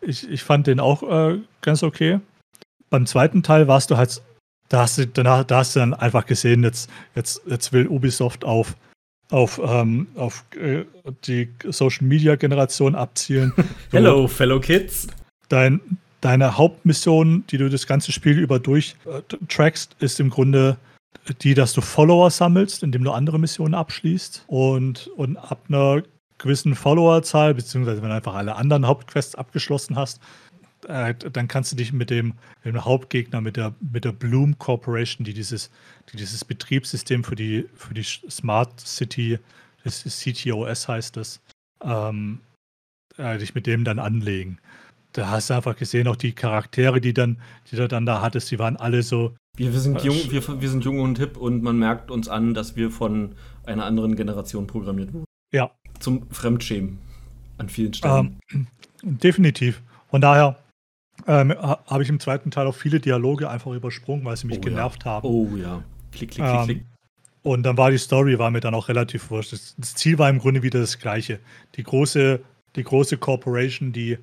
Speaker 2: Ich, ich fand den auch äh, ganz okay. Beim zweiten Teil warst du halt, da hast du, danach, da hast du dann einfach gesehen, jetzt, jetzt, jetzt will Ubisoft auf, auf, ähm, auf äh, die Social Media Generation abzielen.
Speaker 1: Hello, fellow kids.
Speaker 2: Dein, deine Hauptmission, die du das ganze Spiel über durchtrackst, ist im Grunde die, dass du Follower sammelst, indem du andere Missionen abschließt. Und, und ab einer gewissen Followerzahl, beziehungsweise wenn du einfach alle anderen Hauptquests abgeschlossen hast, äh, dann kannst du dich mit dem, mit dem, Hauptgegner, mit der, mit der Bloom Corporation, die dieses, die dieses Betriebssystem für die, für die Smart City, das CTOS heißt das, ähm, äh, dich mit dem dann anlegen da hast du einfach gesehen, auch die Charaktere, die dann, die du dann da hattest, die waren alle so,
Speaker 1: Wir, wir, sind jung, wir, wir sind jung und hip und man merkt uns an, dass wir von einer anderen Generation programmiert wurden.
Speaker 2: Ja.
Speaker 1: Zum Fremdschämen an vielen Stellen.
Speaker 2: Ähm, definitiv. Von daher ähm, habe ich im zweiten Teil auch viele Dialoge einfach übersprungen, weil sie mich
Speaker 1: Oh
Speaker 2: genervt
Speaker 1: ja.
Speaker 2: haben.
Speaker 1: Oh ja. Klick, klick, klick,
Speaker 2: Ähm,
Speaker 1: klick.
Speaker 2: Und dann war die Story war mir dann auch relativ wurscht. Das, Ziel war im Grunde wieder das gleiche. Die große, die große Corporation, die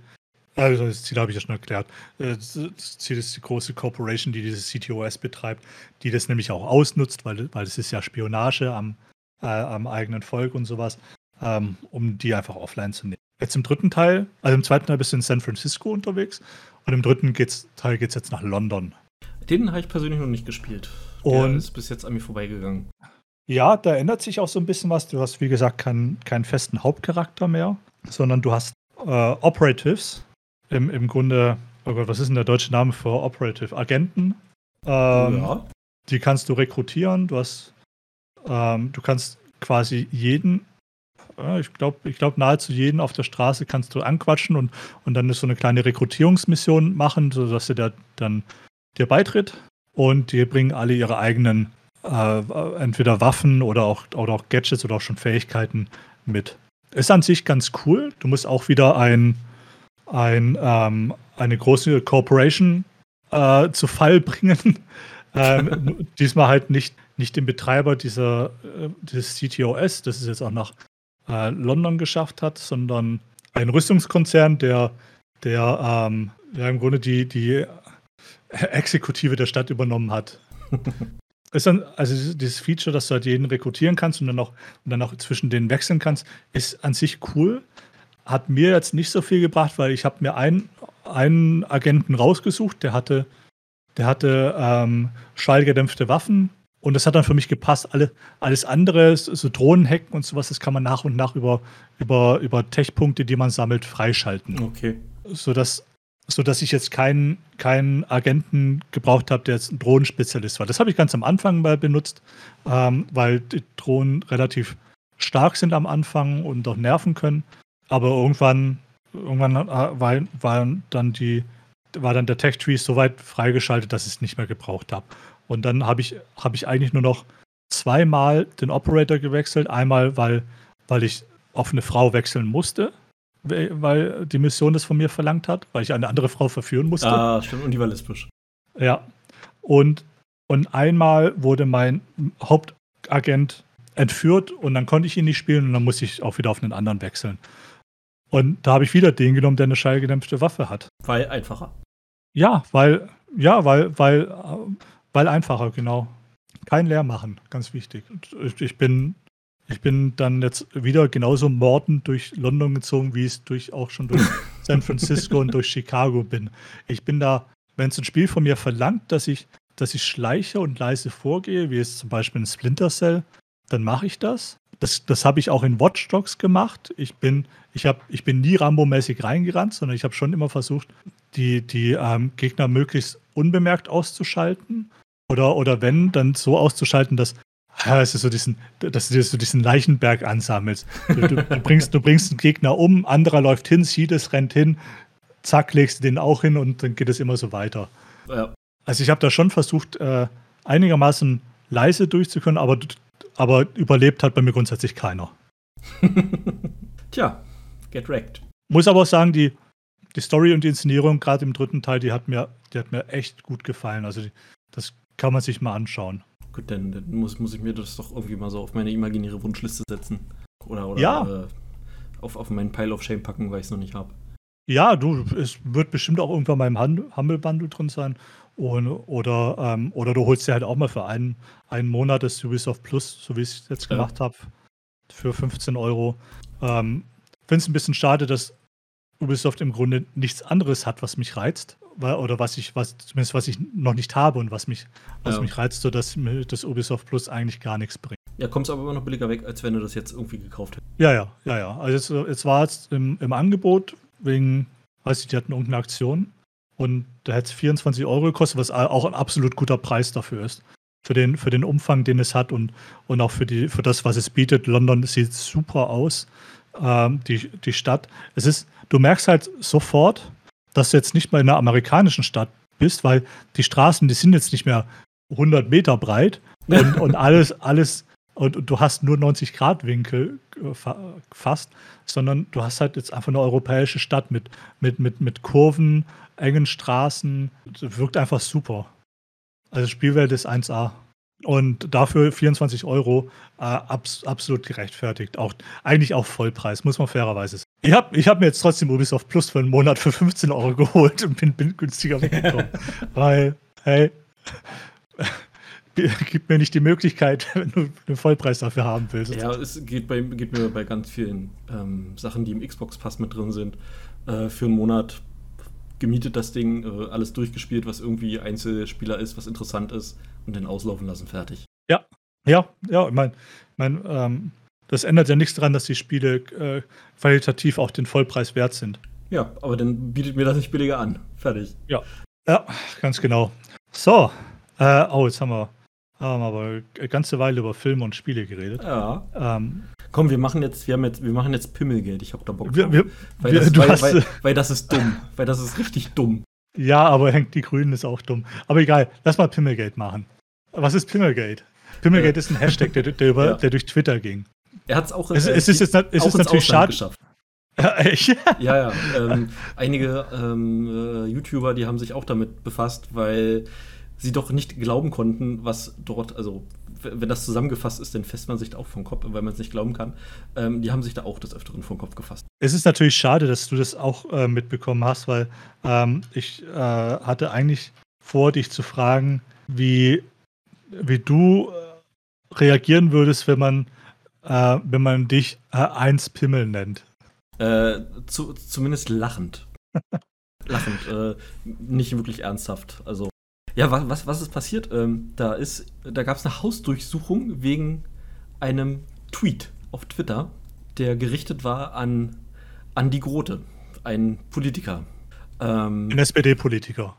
Speaker 2: also das Ziel habe ich ja schon erklärt. Äh, Das Ziel ist die große Corporation, die dieses CTOS betreibt, die das nämlich auch ausnutzt, weil, weil es ist ja Spionage am, äh, am eigenen Volk und sowas, ähm, um die einfach offline zu nehmen. Jetzt im dritten Teil, also im zweiten Teil bist du in San Francisco unterwegs und im dritten geht's, Teil geht es jetzt nach London.
Speaker 1: Den habe ich persönlich noch nicht gespielt. Der
Speaker 2: Und-
Speaker 1: ist bis jetzt an mir vorbeigegangen.
Speaker 2: Ja, da ändert sich auch so ein bisschen was. Du hast, wie gesagt, keinen, keinen festen Hauptcharakter mehr, sondern du hast äh, Operatives. Im, Im Grunde, oh Gott, was ist denn der deutsche Name für Operative? Agenten. Ähm,
Speaker 1: ja.
Speaker 2: Die kannst du rekrutieren. Du hast, ähm, du kannst quasi jeden, äh, ich glaube, ich glaub, nahezu jeden auf der Straße kannst du anquatschen und, und dann ist so eine kleine Rekrutierungsmission machen, sodass er da dann dir beitritt. Und die bringen alle ihre eigenen äh, entweder Waffen oder auch, oder auch Gadgets oder auch schon Fähigkeiten mit. Ist an sich ganz cool. Du musst auch wieder ein, ein, ähm, eine große Corporation äh, zu Fall bringen. ähm, diesmal halt nicht, nicht den Betreiber dieser, äh, des CTOS, das es jetzt auch nach äh, London geschafft hat, sondern ein Rüstungskonzern, der, der ähm, ja, im Grunde die, die Exekutive der Stadt übernommen hat. Ist dann, also dieses Feature, dass du halt jeden rekrutieren kannst und dann auch, und dann auch zwischen denen wechseln kannst, ist an sich cool. Hat mir jetzt nicht so viel gebracht, weil ich habe mir einen, einen Agenten rausgesucht, der hatte, der hatte ähm, schallgedämpfte Waffen und das hat dann für mich gepasst. Alle, alles andere, so Drohnenhacken und sowas, das kann man nach und nach über, über, über Tech-Punkte, die man sammelt, freischalten
Speaker 1: Okay.
Speaker 2: sodass, sodass ich jetzt keinen, keinen Agenten gebraucht habe, der jetzt ein Drohnenspezialist war. Das habe ich ganz am Anfang mal benutzt, ähm, weil die Drohnen relativ stark sind am Anfang und auch nerven können. Aber irgendwann, irgendwann äh, war, war dann die, war dann der Tech-Tree so weit freigeschaltet, dass ich es nicht mehr gebraucht habe. Und dann habe ich, habe ich eigentlich nur noch zweimal den Operator gewechselt. Einmal, weil, weil ich auf eine Frau wechseln musste, we- weil die Mission das von mir verlangt hat, weil ich eine andere Frau verführen musste.
Speaker 1: Ah, stimmt. Und die war lesbisch.
Speaker 2: Ja. Und, und einmal wurde mein Hauptagent entführt und dann konnte ich ihn nicht spielen und dann musste ich auch wieder auf einen anderen wechseln. Und da habe ich wieder den genommen, der eine schallgedämpfte Waffe hat.
Speaker 1: Weil einfacher.
Speaker 2: Ja, weil, ja, weil, weil, äh, weil einfacher, genau. Kein Leer machen, ganz wichtig. Ich- bin, ich bin dann jetzt wieder genauso mordend durch London gezogen, wie ich durch, auch schon durch San Francisco und durch Chicago bin. Ich bin da, wenn es ein Spiel von mir verlangt, dass ich, dass ich schleiche und leise vorgehe, wie es zum Beispiel in Splinter Cell, dann mache ich das. Das, das habe ich auch in Watch Dogs gemacht. Ich bin, ich hab, ich bin nie Rambo-mäßig reingerannt, sondern ich habe schon immer versucht, die, die ähm, Gegner möglichst unbemerkt auszuschalten. Oder, oder wenn, dann so auszuschalten, dass ja, es ist so diesen, dass du so diesen Leichenberg ansammelst. Du, du, du, bringst, du bringst einen Gegner um, anderer läuft hin, sieht es, rennt hin, zack, legst du den auch hin und dann geht es immer so weiter.
Speaker 1: Ja.
Speaker 2: Also ich habe da schon versucht, äh, einigermaßen leise durchzukommen, aber, aber überlebt hat bei mir grundsätzlich keiner.
Speaker 1: Tja, get wrecked.
Speaker 2: Muss aber auch sagen, die, die Story und die Inszenierung, gerade im dritten Teil, die hat mir, die hat mir echt gut gefallen. Also die, das kann man sich mal anschauen.
Speaker 1: Gut, dann, dann muss, muss ich mir das doch irgendwie mal so auf meine imaginäre Wunschliste setzen. Oder, oder
Speaker 2: Ja.
Speaker 1: äh, auf, auf meinen Pile of Shame packen, weil ich es noch nicht habe.
Speaker 2: Ja, du, es wird bestimmt auch irgendwann mal im Humble Bundle drin sein. Und, oder, ähm, oder du holst dir halt auch mal für einen, einen Monat das Ubisoft Plus, so wie ich es jetzt
Speaker 1: Ja.
Speaker 2: gemacht habe, für 15 Euro. Ähm, Finde es ein bisschen schade, dass Ubisoft im Grunde nichts anderes hat, was mich reizt. Oder was ich, was, zumindest was ich noch nicht habe und was mich, was
Speaker 1: Ja.
Speaker 2: mich reizt, sodass mir das Ubisoft Plus eigentlich gar nichts bringt.
Speaker 1: Ja, kommst aber immer noch billiger weg, als wenn du das jetzt irgendwie gekauft hättest.
Speaker 2: Ja, ja, ja, ja. Also jetzt, jetzt war es im, im Angebot wegen, weiß ich, die hatten irgendeine Aktion und da hätte es 24 Euro gekostet, was auch ein absolut guter Preis dafür ist. Für den, für den Umfang, den es hat und, und auch für, die, für das, was es bietet. London sieht super aus, ähm, die, die Stadt. Es ist, du merkst halt sofort, dass du jetzt nicht mal in einer amerikanischen Stadt bist, weil die Straßen, die sind jetzt nicht mehr 100 Meter breit und, und alles, alles, und, und du hast nur 90 Grad Winkel äh, fast, sondern du hast halt jetzt einfach eine europäische Stadt mit, mit, mit, mit Kurven, engen Straßen. Das wirkt einfach super. Also Spielwelt ist 1A. Und dafür 24 Euro äh, abs absolut gerechtfertigt. Auch, eigentlich auch Vollpreis, muss man fairerweise sagen. Ich habe ich hab mir jetzt trotzdem Ubisoft Plus für einen Monat für 15 Euro geholt und bin, bin günstiger weggekommen. weil, hey, gib mir nicht die Möglichkeit, wenn du einen Vollpreis dafür haben willst.
Speaker 1: Ja, es geht, bei, geht mir bei ganz vielen ähm, Sachen, die im Xbox Pass mit drin sind, äh, für einen Monat gemietet das Ding, äh, alles durchgespielt, was irgendwie Einzelspieler ist, was interessant ist und den auslaufen lassen, fertig.
Speaker 2: Ja, ja, ja, ich meine, mein, ähm, das ändert ja nichts daran, dass die Spiele äh, qualitativ auch den Vollpreis wert sind.
Speaker 1: Ja, aber dann bietet mir das nicht billiger an. Fertig.
Speaker 2: Ja, ja, ganz genau. So, äh, oh, jetzt haben wir, haben wir aber eine ganze Weile über Filme und Spiele geredet.
Speaker 1: Ja. Ähm, Komm, wir machen jetzt, wir haben jetzt, wir machen jetzt Pimmelgeld. Ich hab da Bock
Speaker 2: drauf. Wir,
Speaker 1: weil, das, weil, weil, weil, das ist dumm. weil das ist richtig dumm.
Speaker 2: Ja, aber hängt die Grünen ist auch dumm. Aber egal, lass mal Pimmelgeld machen. Was ist Pimmelgate? Pimmelgate äh, ist ein Hashtag, der, der, über, ja. der durch Twitter ging.
Speaker 1: Er hat es auch,
Speaker 2: es, es ist, jetzt, es ist natürlich schade. Geschafft.
Speaker 1: Ja, echt? ja, ja. Ähm, einige ähm, äh, YouTuber, die haben sich auch damit befasst, weil sie doch nicht glauben konnten, was dort, also wenn das zusammengefasst ist, dann fässt man sich da auch vom Kopf, weil man es nicht glauben kann. Ähm, die haben sich da auch des Öfteren vom Kopf gefasst.
Speaker 2: Es ist natürlich schade, dass du das auch äh, mitbekommen hast, weil ähm, ich äh, hatte eigentlich vor, dich zu fragen, wie, wie du äh, reagieren würdest, wenn man, äh, wenn man dich äh, eins Pimmel nennt.
Speaker 1: Äh, zu, zumindest lachend. lachend, nicht wirklich ernsthaft. Also ja, was, was, was ist passiert? Ähm, da da gab es eine Hausdurchsuchung wegen einem Tweet auf Twitter, der gerichtet war an Andi Grote, ein Politiker.
Speaker 2: Ähm, ein SPD-Politiker.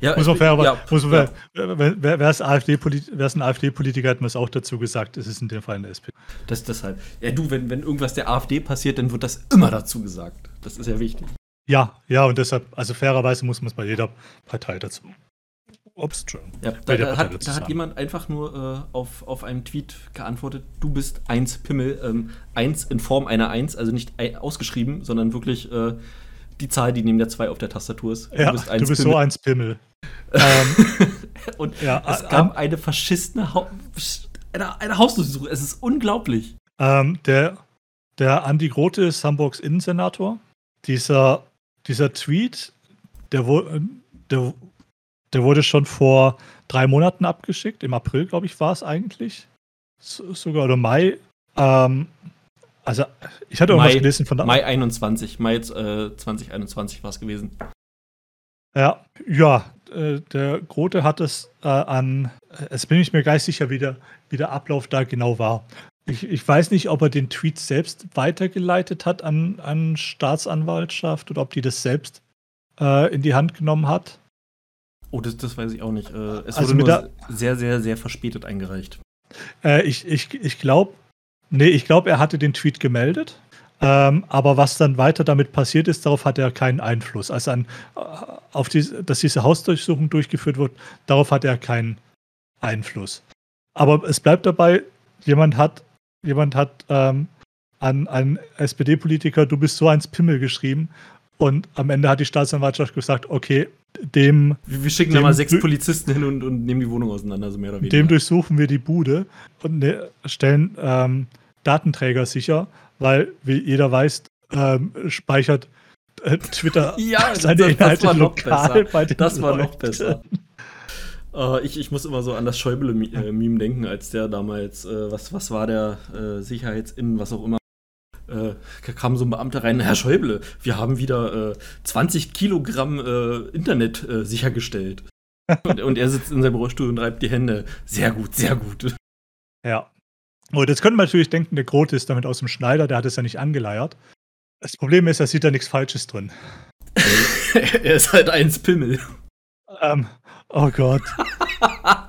Speaker 2: Ja, muss man fair, ja, muss man ja. wer, ist AfD ein AfD-Politiker, hat man es auch dazu gesagt, es ist in dem Fall eine SPD.
Speaker 1: Das deshalb. Ja, du, wenn, wenn irgendwas der AfD passiert, dann wird das immer dazu gesagt. Das ist ja wichtig.
Speaker 2: Ja, ja, und deshalb, also fairerweise muss man es bei jeder Partei dazu Obstron.
Speaker 1: Ja, da, da, hat, da hat, jemand einfach nur äh, auf, auf einen Tweet geantwortet, du bist eins Pimmel, ähm, eins in Form einer Eins, also nicht ausgeschrieben, sondern wirklich äh, die Zahl, die neben der 2 auf der Tastatur ist.
Speaker 2: Du ja, bist, du bist so eins Pimmel.
Speaker 1: ähm, und ja, es äh, gab ähm, eine verschissene ha eine, eine Hausdurchsuchung. Es ist unglaublich.
Speaker 2: Ähm, der, der Andi Grote ist Hamburgs Innensenator. Dieser, dieser Tweet, der, der der wurde schon vor drei Monaten abgeschickt. Im April, glaube ich, war es eigentlich. So, sogar oder Mai. Ähm, also, ich hatte irgendwas Mai, gelesen von
Speaker 1: da. Mai 21, Mai äh, 2021 war es gewesen.
Speaker 2: Ja, ja, äh, der Grote hat es äh, an, es bin ich mir gar nicht sicher, wie der, wie der Ablauf da genau war. Ich, ich weiß nicht, ob er den Tweet selbst weitergeleitet hat an, an Staatsanwaltschaft oder ob die das selbst äh, in die Hand genommen hat.
Speaker 1: Oh, das, das weiß ich auch nicht. Äh, es also wurde nur sehr, sehr, sehr verspätet eingereicht.
Speaker 2: Äh, ich ich, ich glaube, nee, ich glaube, er hatte den Tweet gemeldet. Ähm, aber was dann weiter damit passiert ist, darauf hat er keinen Einfluss. Also an, äh, auf die, dass diese Hausdurchsuchung durchgeführt wird, darauf hat er keinen Einfluss. Aber es bleibt dabei, jemand hat, jemand hat ähm, an einen SPD-Politiker, du bist so eins Pimmel geschrieben. Und am Ende hat die Staatsanwaltschaft gesagt, okay, dem.
Speaker 1: Wir schicken dem, da mal sechs Polizisten hin und, und, nehmen die Wohnung auseinander, so mehr oder weniger.
Speaker 2: Dem durchsuchen wir die Bude und ne, stellen ähm, Datenträger sicher, weil, wie jeder weiß, ähm, speichert äh, Twitter
Speaker 1: ja, seine das, Inhalte das war noch lokal besser. das war noch besser. Uh, ich, ich muss immer so an das Schäuble-Meme denken, als der damals, äh, was, was war der äh, Sicherheitsinnen, was auch immer, äh, kam so ein Beamter rein, Herr Schäuble, wir haben wieder äh, 20 Kilogramm äh, Internet äh, sichergestellt. und, und, er sitzt in seinem Rollstuhl und reibt die Hände. Sehr gut, sehr gut.
Speaker 2: Ja. Und jetzt könnte man natürlich denken, der Grote ist damit aus dem Schneider, der hat es ja nicht angeleiert. Das Problem ist, er sieht da nichts Falsches drin.
Speaker 1: er ist halt eins Pimmel.
Speaker 2: Ähm, oh Gott.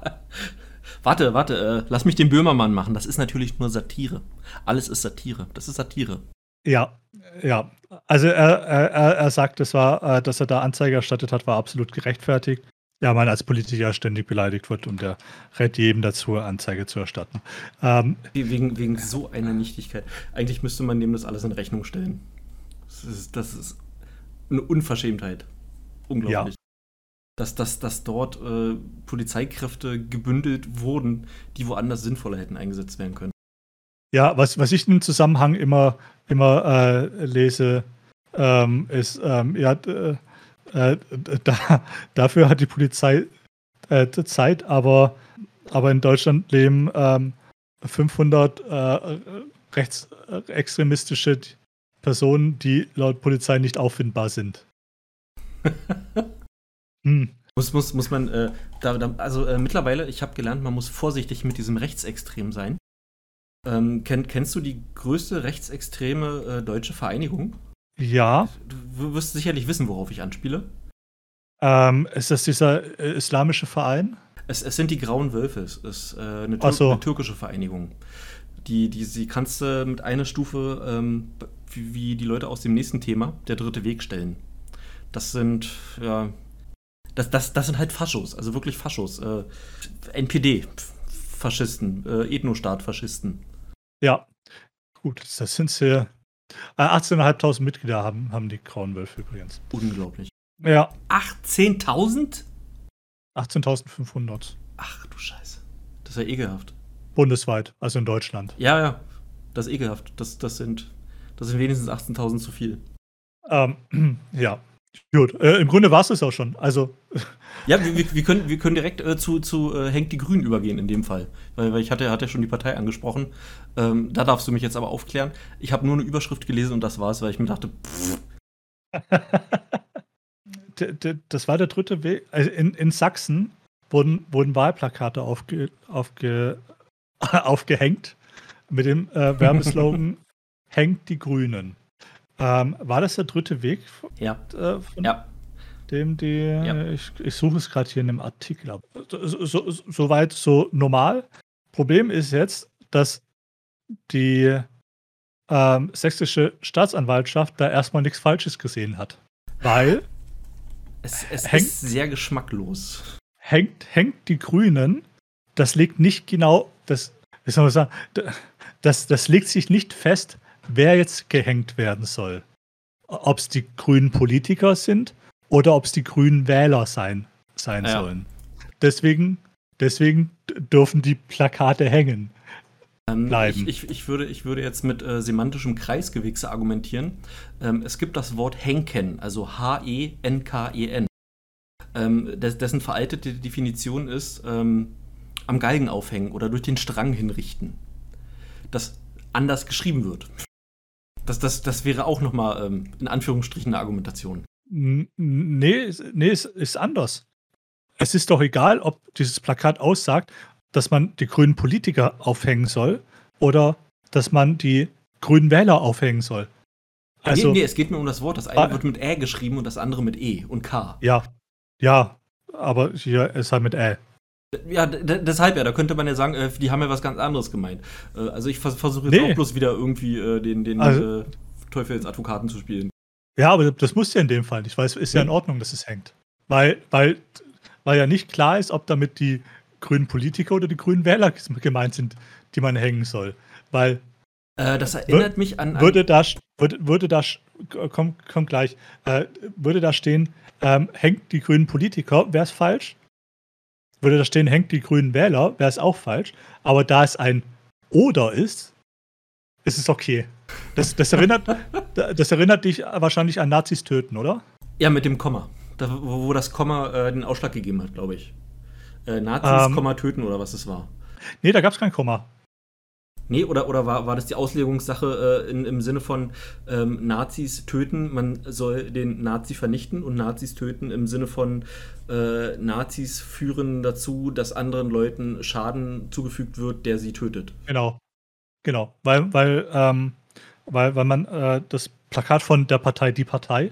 Speaker 1: Warte, warte, äh, lass mich den Böhmermann machen. Das ist natürlich nur Satire. Alles ist Satire. Das ist Satire.
Speaker 2: Ja, ja. Also er, er, er sagt, das war, äh, dass er da Anzeige erstattet hat, war absolut gerechtfertigt. ja, man als Politiker ständig beleidigt wird und der rät jedem dazu, Anzeige zu erstatten. Ähm,
Speaker 1: wegen, wegen so einer Nichtigkeit. Eigentlich müsste man dem das alles in Rechnung stellen. Das ist, das ist eine Unverschämtheit. Unglaublich. Ja. Dass, dass, dass dort äh, Polizeikräfte gebündelt wurden, die woanders sinnvoller hätten eingesetzt werden können.
Speaker 2: Ja, was, was ich im Zusammenhang immer, immer äh, lese, ähm, ist, ähm, ja, äh, äh, da, dafür hat die Polizei äh, Zeit, aber, aber in Deutschland leben ähm, 500 äh, rechtsextremistische Personen, die laut Polizei nicht auffindbar sind.
Speaker 1: hm. Muss, muss, muss man, äh, da, da, also äh, mittlerweile, ich habe gelernt, man muss vorsichtig mit diesem Rechtsextrem sein. Ähm, kenn, kennst du die größte rechtsextreme äh, deutsche Vereinigung?
Speaker 2: Ja.
Speaker 1: Du wirst sicherlich wissen, worauf ich anspiele.
Speaker 2: Ähm, ist das dieser äh, islamische Verein?
Speaker 1: Es, es, sind die Grauen Wölfe. Es ist äh, eine, Tür so. eine, türkische Vereinigung. Die, die, die kannst du mit einer Stufe ähm, wie, wie, die Leute aus dem nächsten Thema, der dritte Weg, stellen. Das sind, ja, das, das, das sind halt Faschos, also wirklich Faschos. Äh, NPD-Faschisten, äh, Ethnostaat-Faschisten.
Speaker 2: Ja, gut, das sind sehr 18.500 äh, Mitglieder haben, haben die Grauen Wölfe übrigens.
Speaker 1: Unglaublich.
Speaker 2: Ja.
Speaker 1: 18.000?
Speaker 2: 18.500.
Speaker 1: Ach du Scheiße. Das ist ja ekelhaft.
Speaker 2: Bundesweit, also in Deutschland.
Speaker 1: Ja, ja. Das ist ekelhaft. Das, das, sind, das sind wenigstens 18.000 zu viel.
Speaker 2: Ähm, ja. Gut. Äh, Im Grunde war es das auch schon. Also.
Speaker 1: Ja, wir, wir, können, wir können direkt äh, zu, zu äh, Henk die Grünen übergehen in dem Fall. Weil, weil ich hatte, hatte ja schon die Partei angesprochen. Ähm, da darfst du mich jetzt aber aufklären. Ich habe nur eine Überschrift gelesen und das war's, weil ich mir dachte,
Speaker 2: das war der dritte Weg. Also in, in Sachsen wurden, wurden Wahlplakate aufge, aufge, aufgehängt mit dem äh, Werbeslogan Hängt die Grünen. Ähm, war das der dritte Weg?
Speaker 1: Ja. Äh,
Speaker 2: ja dem die, ja. ich, ich suche es gerade hier in dem Artikel. So, so, so, weit, so normal. Problem ist jetzt, dass die ähm, sächsische Staatsanwaltschaft da erstmal nichts Falsches gesehen hat. Weil.
Speaker 1: Es, es hängt, ist sehr geschmacklos.
Speaker 2: Hängt, hängt die Grünen, das liegt nicht genau, das, wie soll man sagen, das, das legt sich nicht fest, wer jetzt gehängt werden soll. Ob es die grünen Politiker sind oder ob es die grünen Wähler sein, sein ja. sollen. Deswegen, deswegen dürfen die Plakate hängen.
Speaker 1: Ähm, bleiben. Ich, ich, ich, würde, ich würde jetzt mit äh, semantischem Kreisgewichse argumentieren. Ähm, es gibt das Wort Henken, also H-E-N-K-E-N, ähm, dessen veraltete Definition ist ähm, am Galgen aufhängen oder durch den Strang hinrichten. Das anders geschrieben wird. Das, das, das wäre auch nochmal ähm, in Anführungsstrichen eine Argumentation.
Speaker 2: Nee, nee, es ist anders. Es ist doch egal, ob dieses Plakat aussagt, dass man die grünen Politiker aufhängen soll oder dass man die grünen Wähler aufhängen soll.
Speaker 1: Also, nee, nee, es geht nur um das Wort. Das eine ah, wird mit Ä geschrieben und das andere mit E und K.
Speaker 2: Ja, ja, aber hier ist halt mit Ä.
Speaker 1: Ja, deshalb ja, da könnte man ja sagen, äh, die haben ja was ganz anderes gemeint. Äh, also ich versuche jetzt nee. auch bloß wieder irgendwie äh, den, den also, äh, Teufelsadvokaten zu spielen.
Speaker 2: Ja, aber das muss ja in dem Fall nicht, weil es ist ja in Ordnung, dass es hängt. Weil, weil, weil ja nicht klar ist, ob damit die grünen Politiker oder die grünen Wähler gemeint sind, die man hängen soll. Weil.
Speaker 1: Äh, das erinnert mich an.
Speaker 2: an würde da, würde, würde da, komm, komm gleich, äh, würde da stehen, ähm, hängt die grünen Politiker, wäre es falsch. Würde da stehen, hängt die grünen Wähler, wäre es auch falsch. Aber da es ein Oder ist, ist es okay. Das, das, erinnert, das erinnert dich wahrscheinlich an Nazis töten, oder?
Speaker 1: Ja, mit dem Komma. Da, wo, wo, das Komma äh, den Ausschlag gegeben hat, glaube ich. Äh, Nazis, ähm, Komma töten oder was es war.
Speaker 2: Nee, da gab es kein Komma.
Speaker 1: Nee, oder, oder war, war das die Auslegungssache äh, in, im Sinne von ähm, Nazis töten, man soll den Nazi vernichten und Nazis töten im Sinne von äh, Nazis führen dazu, dass anderen Leuten Schaden zugefügt wird, der sie tötet.
Speaker 2: Genau. Genau, weil, weil, ähm, weil, weil man äh, das Plakat von der Partei Die Partei ähm,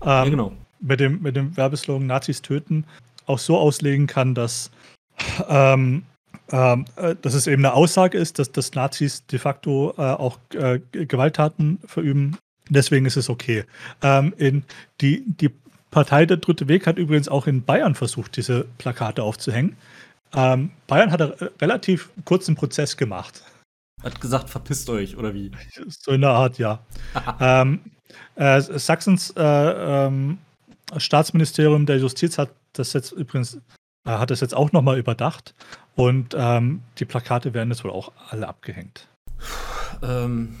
Speaker 2: ja, genau. mit, dem, mit dem Werbeslogan Nazis töten auch so auslegen kann, dass, ähm, ähm, äh, dass es eben eine Aussage ist, dass, dass Nazis de facto äh, auch äh, Gewalttaten verüben. Deswegen ist es okay. Ähm, in die, die Partei Der Dritte Weg hat übrigens auch in Bayern versucht, diese Plakate aufzuhängen. Ähm, Bayern hat einen relativ kurzen Prozess gemacht.
Speaker 1: Hat gesagt, verpisst euch, oder wie?
Speaker 2: So in der Art, ja. ähm, äh, Sachsens äh, ähm, Staatsministerium der Justiz hat das jetzt übrigens äh, hat das jetzt auch nochmal überdacht und ähm, die Plakate werden jetzt wohl auch alle abgehängt.
Speaker 1: Ähm,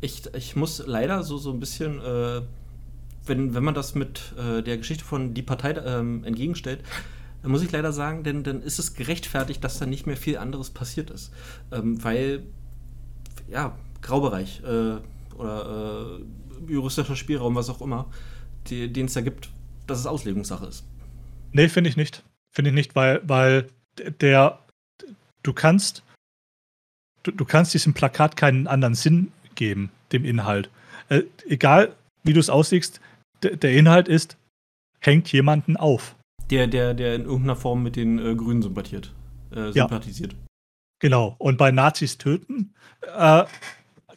Speaker 1: ich, ich muss leider so, so ein bisschen, äh, wenn, wenn man das mit äh, der Geschichte von Die Partei ähm, entgegenstellt, dann muss ich leider sagen, denn dann ist es gerechtfertigt, dass da nicht mehr viel anderes passiert ist. Ähm, weil, ja, Graubereich äh, oder äh, juristischer Spielraum, was auch immer, den es da gibt, dass es Auslegungssache ist.
Speaker 2: Nee, finde ich nicht. Finde ich nicht, weil, weil der, du kannst, du, du kannst diesem Plakat keinen anderen Sinn geben, dem Inhalt. Äh, egal, wie du es auslegst, der Inhalt ist, hängt jemanden auf.
Speaker 1: Der, der, der in irgendeiner Form mit den äh, Grünen sympathiert, äh, sympathisiert. Ja.
Speaker 2: Genau. Und bei Nazis töten äh,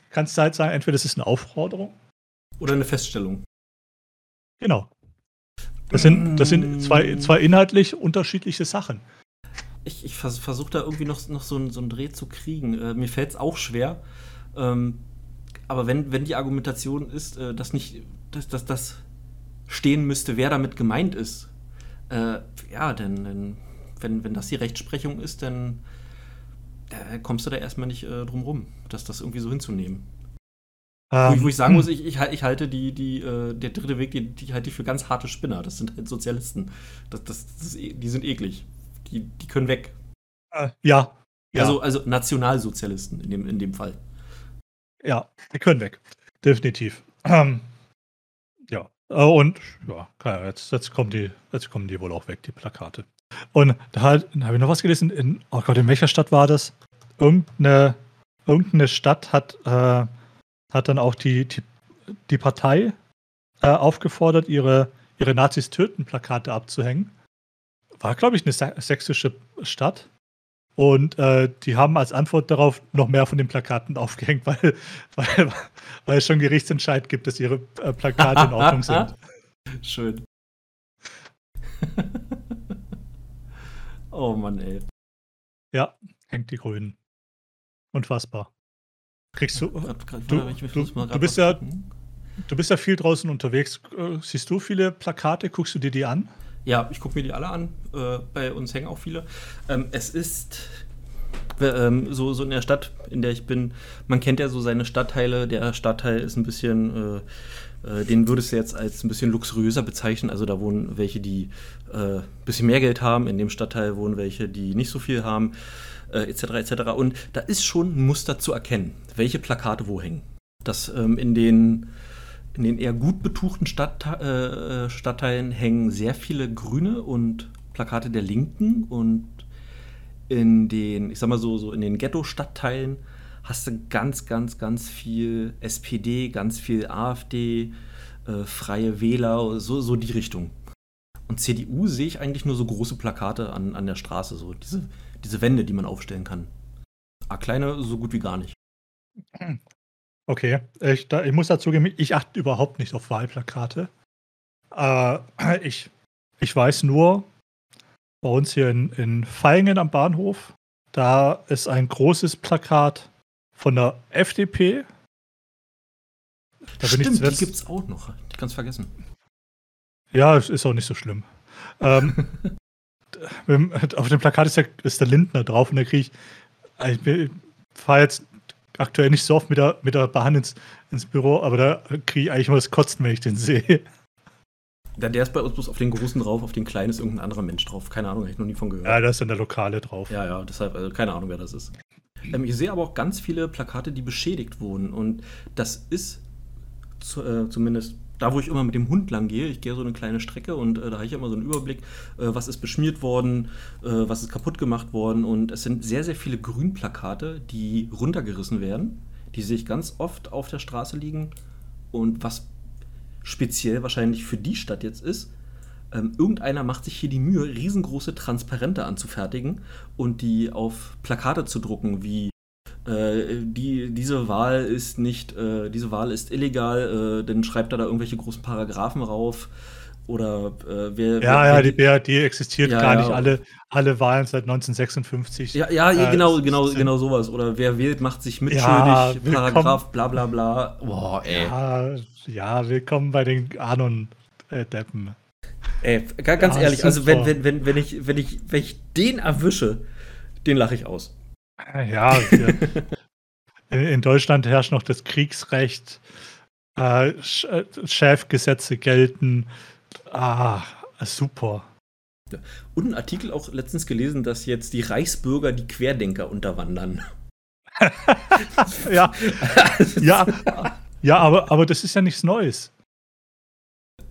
Speaker 2: kannst du halt sagen, entweder das ist eine Aufforderung.
Speaker 1: Oder eine Feststellung.
Speaker 2: Genau. Das sind, das sind zwei, zwei inhaltlich unterschiedliche Sachen.
Speaker 1: Ich, ich vers versuche da irgendwie noch, noch so, einen, so einen Dreh zu kriegen. Äh, mir fällt es auch schwer. Ähm, aber wenn, wenn die Argumentation ist, äh, dass nicht, dass, dass das stehen müsste, wer damit gemeint ist, äh, ja, denn, denn, wenn, wenn das die Rechtsprechung ist, dann äh, kommst du da erstmal nicht äh, drum rum, dass das irgendwie so hinzunehmen. Ähm, wo, ich, wo, ich, sagen muss, ich, ich, ich halte die, die, äh, der dritte Weg, die, die halte ich für ganz harte Spinner. Das sind halt Sozialisten. Das, das, das e, die sind eklig. Die, die können weg.
Speaker 2: Äh, ja.
Speaker 1: Also, also Nationalsozialisten in dem, in dem Fall.
Speaker 2: Ja, die können weg. Definitiv. Ähm, ja. Äh, und ja, jetzt, jetzt, kommen die, jetzt kommen die wohl auch weg, die Plakate. Und da, da habe ich noch was gelesen. In, oh Gott, in welcher Stadt war das? Irgendeine, irgendeine Stadt hat. Äh, hat dann auch die, die, die Partei äh, aufgefordert, ihre, ihre Nazis töten Plakate abzuhängen. War, glaube ich, eine sächsische Stadt. Und äh, die haben als Antwort darauf noch mehr von den Plakaten aufgehängt, weil, weil, weil es schon Gerichtsentscheid gibt, dass ihre äh, Plakate in Ordnung sind.
Speaker 1: Schön. oh Mann, ey.
Speaker 2: Ja, hängt die Grünen. Unfassbar. Kriegst du. du, du, du bist ja, du bist ja viel draußen unterwegs. Siehst du viele Plakate? Guckst du dir die an?
Speaker 1: Ja, ich gucke mir die alle an. Äh, bei uns hängen auch viele. Ähm, es ist ähm, so, so in der Stadt, in der ich bin, man kennt ja so seine Stadtteile. Der Stadtteil ist ein bisschen, äh, äh, den würdest du jetzt als ein bisschen luxuriöser bezeichnen. Also da wohnen welche, die ein äh, bisschen mehr Geld haben. In dem Stadtteil wohnen welche, die nicht so viel haben äh, etc. etc. Und da ist schon ein Muster zu erkennen, welche Plakate wo hängen. Das ähm, in den in den eher gut betuchten Stadt, äh, Stadtteilen hängen sehr viele Grüne und Plakate der Linken und in den, ich sag mal so, so in den Ghetto-Stadtteilen hast du ganz, ganz, ganz viel SPD, ganz viel AfD, äh, Freie Wähler, so, so die Richtung. Und CDU sehe ich eigentlich nur so große Plakate an, an der Straße, so diese diese Wände, die man aufstellen kann. A kleine so gut wie gar nicht.
Speaker 2: Okay, ich, da, ich muss dazu geben, ich achte überhaupt nicht auf Wahlplakate. Äh, ich, ich weiß nur, bei uns hier in, in Feingen am Bahnhof, da ist ein großes Plakat von der FDP.
Speaker 1: Da Stimmt, ich die gibt es auch noch. Ich kann es vergessen.
Speaker 2: Ja, es ist auch nicht so schlimm. ähm, auf dem Plakat ist der, ist der Lindner drauf und da kriege ich, ich fahre jetzt aktuell nicht so oft mit der, mit der Bahn ins, ins Büro, aber da kriege ich eigentlich immer das Kotzen, wenn ich den sehe.
Speaker 1: Der, der ist bei uns bloß auf den großen drauf, auf den kleinen ist irgendein anderer Mensch drauf. Keine Ahnung, habe ich noch nie von gehört.
Speaker 2: Ja, da ist dann der Lokale drauf.
Speaker 1: Ja, ja, deshalb, also keine Ahnung, wer das ist. Ähm, ich sehe aber auch ganz viele Plakate, die beschädigt wurden. Und das ist zu, äh, zumindest da, wo ich immer mit dem Hund lang gehe, ich gehe so eine kleine Strecke und äh, da habe ich immer so einen Überblick, äh, was ist beschmiert worden, äh, was ist kaputt gemacht worden. Und es sind sehr, sehr viele Grünplakate, die runtergerissen werden. Die sehe ich ganz oft auf der Straße liegen. Und was speziell wahrscheinlich für die Stadt jetzt ist, ähm, irgendeiner macht sich hier die Mühe, riesengroße Transparente anzufertigen und die auf Plakate zu drucken, wie äh, die, diese Wahl ist nicht, äh, diese Wahl ist illegal, äh, dann schreibt er da irgendwelche großen Paragraphen rauf. oder äh, wer.
Speaker 2: Ja,
Speaker 1: wer,
Speaker 2: ja, die BRD existiert
Speaker 1: Ja,
Speaker 2: gar
Speaker 1: ja.
Speaker 2: nicht. Alle, alle Wahlen seit 1956.
Speaker 1: Ja, ja,
Speaker 2: Äh,
Speaker 1: genau, genau, genau sowas. Oder wer wählt, macht sich mitschuldig,
Speaker 2: Ja.
Speaker 1: Paragraph, bla bla bla. Boah, ey.
Speaker 2: Ja, ja, willkommen bei den Anon-Deppen.
Speaker 1: Ey, ga- ganz
Speaker 2: Ja,
Speaker 1: ehrlich, also wenn, wenn, wenn, wenn, ich, wenn, ich, wenn ich den erwische, den lache ich aus.
Speaker 2: Ja, wir, in, in Deutschland herrscht noch das Kriegsrecht. Äh, Sch- äh, Chefgesetze gelten. Ah, super.
Speaker 1: Und ein Artikel auch letztens gelesen, dass jetzt die Reichsbürger die Querdenker unterwandern.
Speaker 2: Ja, ja, ja aber, aber das ist ja nichts Neues.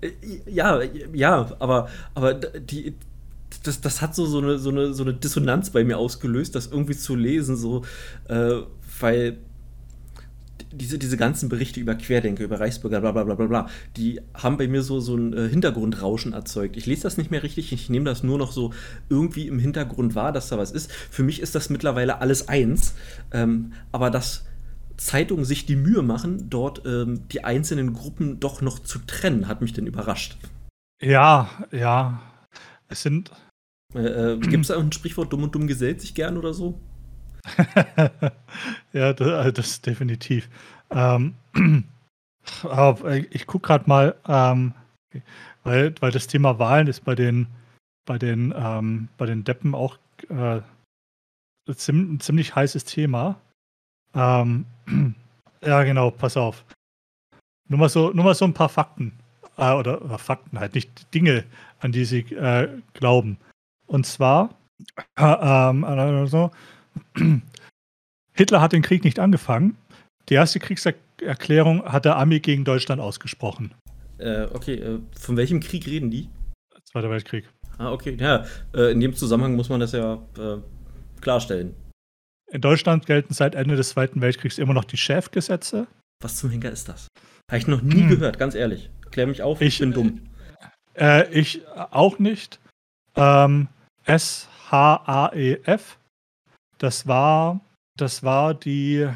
Speaker 1: Äh, Ja, ja, aber, aber die, das, das hat so, so, eine, so, eine, so eine Dissonanz bei mir ausgelöst, das irgendwie zu lesen, so, äh, weil diese, diese ganzen Berichte über Querdenker, über Reichsbürger, bla bla bla bla bla, die haben bei mir so, so ein äh, Hintergrundrauschen erzeugt. Ich lese das nicht mehr richtig, ich nehme das nur noch so irgendwie im Hintergrund wahr, dass da was ist. Für mich ist das mittlerweile alles eins, ähm, aber dass Zeitungen sich die Mühe machen, dort ähm, die einzelnen Gruppen doch noch zu trennen, hat mich denn überrascht.
Speaker 2: Ja, ja. Es sind.
Speaker 1: Äh, äh, Gibt es da ein Sprichwort, dumm und dumm gesellt sich gern oder so?
Speaker 2: ja, das, das definitiv. Ähm, ich gucke gerade mal, ähm, weil, weil das Thema Wahlen ist bei den, bei den, ähm, bei den Deppen auch äh, ein ziemlich heißes Thema. Ähm, ja, genau, pass auf. Nur mal so, nur mal so ein paar Fakten. Äh, oder, oder Fakten halt, nicht Dinge, an die sie äh, glauben. Und zwar, äh, ähm, also, Hitler hat den Krieg nicht angefangen. Die erste Kriegserklärung hat der Armee gegen Deutschland ausgesprochen.
Speaker 1: Äh, okay, äh, von welchem Krieg reden die?
Speaker 2: Zweiter Weltkrieg.
Speaker 1: Ah, okay, ja, äh, in dem Zusammenhang muss man das ja äh, klarstellen.
Speaker 2: In Deutschland gelten seit Ende des Zweiten Weltkriegs immer noch die Chefgesetze.
Speaker 1: Was zum Henker ist das? Habe ich noch nie
Speaker 2: Hm.
Speaker 1: gehört, ganz ehrlich. Klär mich auf, ich,
Speaker 2: Ich-
Speaker 1: bin dumm.
Speaker 2: Äh, ich auch nicht. Ähm, S-H-A-E-F. Das war, das war die,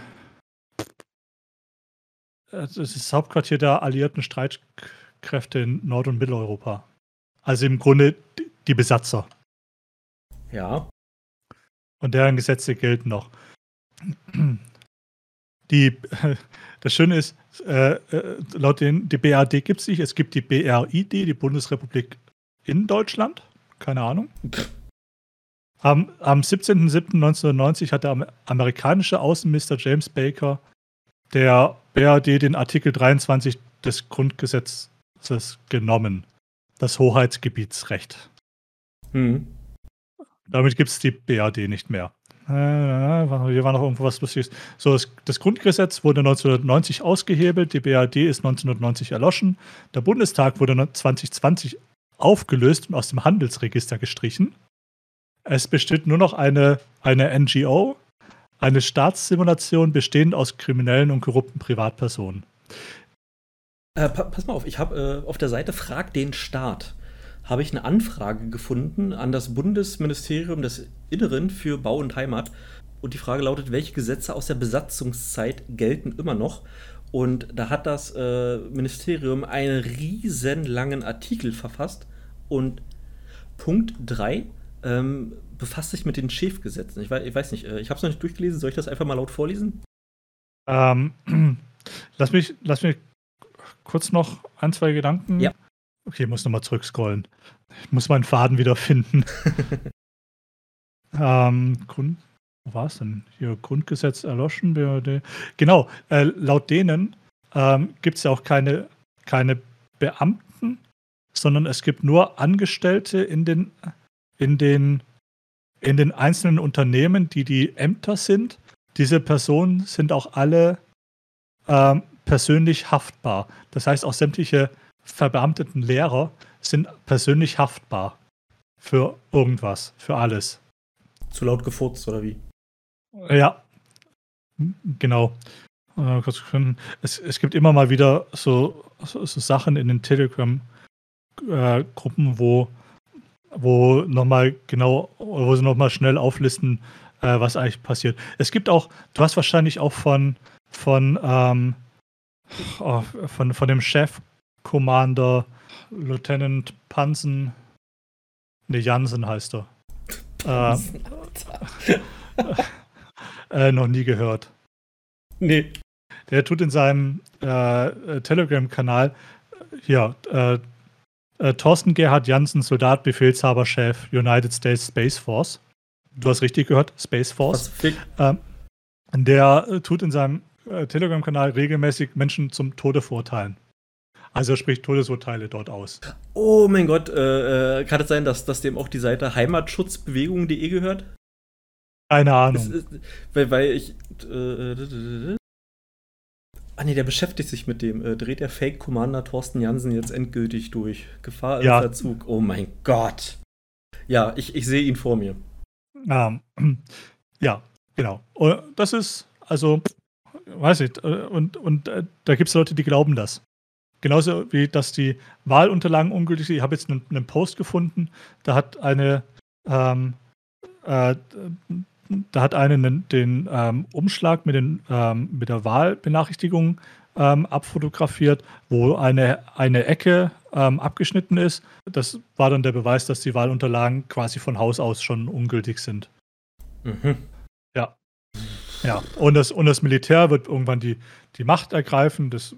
Speaker 2: das ist das Hauptquartier der alliierten Streitkräfte in Nord- und Mitteleuropa. Also im Grunde die- die Besatzer.
Speaker 1: Ja.
Speaker 2: Und deren Gesetze gelten noch. Die, das Schöne ist, äh, äh, laut den die BRD gibt es nicht. Es gibt die BRID, die Bundesrepublik in Deutschland. Keine Ahnung. Am, am 17.07.1990 hat der Amer- amerikanische Außenminister James Baker der BRD den Artikel 23 des Grundgesetzes genommen. Das Hoheitsgebietsrecht.
Speaker 1: Hm.
Speaker 2: Damit gibt es die BRD nicht mehr. Äh, hier war noch irgendwo was Lustiges. So, das, das Grundgesetz wurde 1990 ausgehebelt, die BRD ist 1990 erloschen. Der Bundestag wurde 2020 aufgelöst und aus dem Handelsregister gestrichen. Es besteht nur noch eine, eine NGO, eine Staatssimulation bestehend aus kriminellen und korrupten Privatpersonen.
Speaker 1: Äh, pa pass mal auf, ich habe äh, auf der Seite Frag den Staat habe ich eine Anfrage gefunden an das Bundesministerium des Inneren für Bau und Heimat. Und die Frage lautet, welche Gesetze aus der Besatzungszeit gelten immer noch? Und da hat das äh, Ministerium einen riesenlangen Artikel verfasst. Und Punkt 3 ähm, befasst sich mit den Chefgesetzen. Ich weiß, ich weiß nicht, äh, ich habe es noch nicht durchgelesen. Soll ich das einfach mal laut vorlesen?
Speaker 2: Ähm, lass, mich, lass mich kurz noch ein, zwei Gedanken.
Speaker 1: Ja.
Speaker 2: Okay, ich muss nochmal zurückscrollen. Ich muss meinen Faden wiederfinden. ähm, Grund, wo war es denn? Hier, Grundgesetz erloschen, BRD. Genau, äh, laut denen ähm, gibt es ja auch keine, keine Beamten, sondern es gibt nur Angestellte in den, in den, in den einzelnen Unternehmen, die die Ämter sind. Diese Personen sind auch alle ähm, persönlich haftbar. Das heißt, auch sämtliche verbeamteten Lehrer sind persönlich haftbar für irgendwas, für alles.
Speaker 1: Zu laut gefurzt oder wie?
Speaker 2: Ja, genau. Äh. Es, es gibt immer mal wieder so, so, so Sachen in den Telegram-Gruppen, wo, wo nochmal genau, wo sie nochmal schnell auflisten, äh, was eigentlich passiert. Es gibt auch, du hast wahrscheinlich auch von, von, ähm, oh, von, von dem Chef Commander, Lieutenant Pansen. Ne, Jansen heißt er. Pansen, äh, äh, noch nie gehört.
Speaker 1: Nee.
Speaker 2: Der tut in seinem äh, Telegram-Kanal hier äh, äh, Thorsten Gerhard Jansen, Soldat, Befehlshaber, Chef, United States Space Force. Du hast richtig gehört, Space Force. Ähm, der äh, tut in seinem äh, Telegram-Kanal regelmäßig Menschen zum Tode verurteilen. Also er spricht Todesurteile dort aus.
Speaker 1: Oh mein Gott, äh, äh kann es sein, dass, dass dem auch die Seite heimatschutzbewegung.de gehört?
Speaker 2: Keine Ahnung.
Speaker 1: Ist, weil, weil ich. Äh, Ah nee, der beschäftigt sich mit dem. Äh, dreht der Fake Commander Thorsten Jansen jetzt endgültig durch? Gefahr im
Speaker 2: ja.
Speaker 1: Verzug. Oh mein Gott. Ja, ich, ich sehe ihn vor mir.
Speaker 2: Ähm, ja, genau. Und das ist, also, weiß ich, äh, und, und äh, da gibt es Leute, die glauben das. Genauso wie, dass die Wahlunterlagen ungültig sind. Ich habe jetzt einen, einen, Post gefunden, da hat eine, ähm, äh, da hat eine den, den ähm, Umschlag mit, den, ähm, mit der Wahlbenachrichtigung ähm, abfotografiert, wo eine, eine Ecke ähm, abgeschnitten ist. Das war dann der Beweis, dass die Wahlunterlagen quasi von Haus aus schon ungültig sind. Mhm. Ja. Ja, und das, und das Militär wird irgendwann die, die Macht ergreifen. Das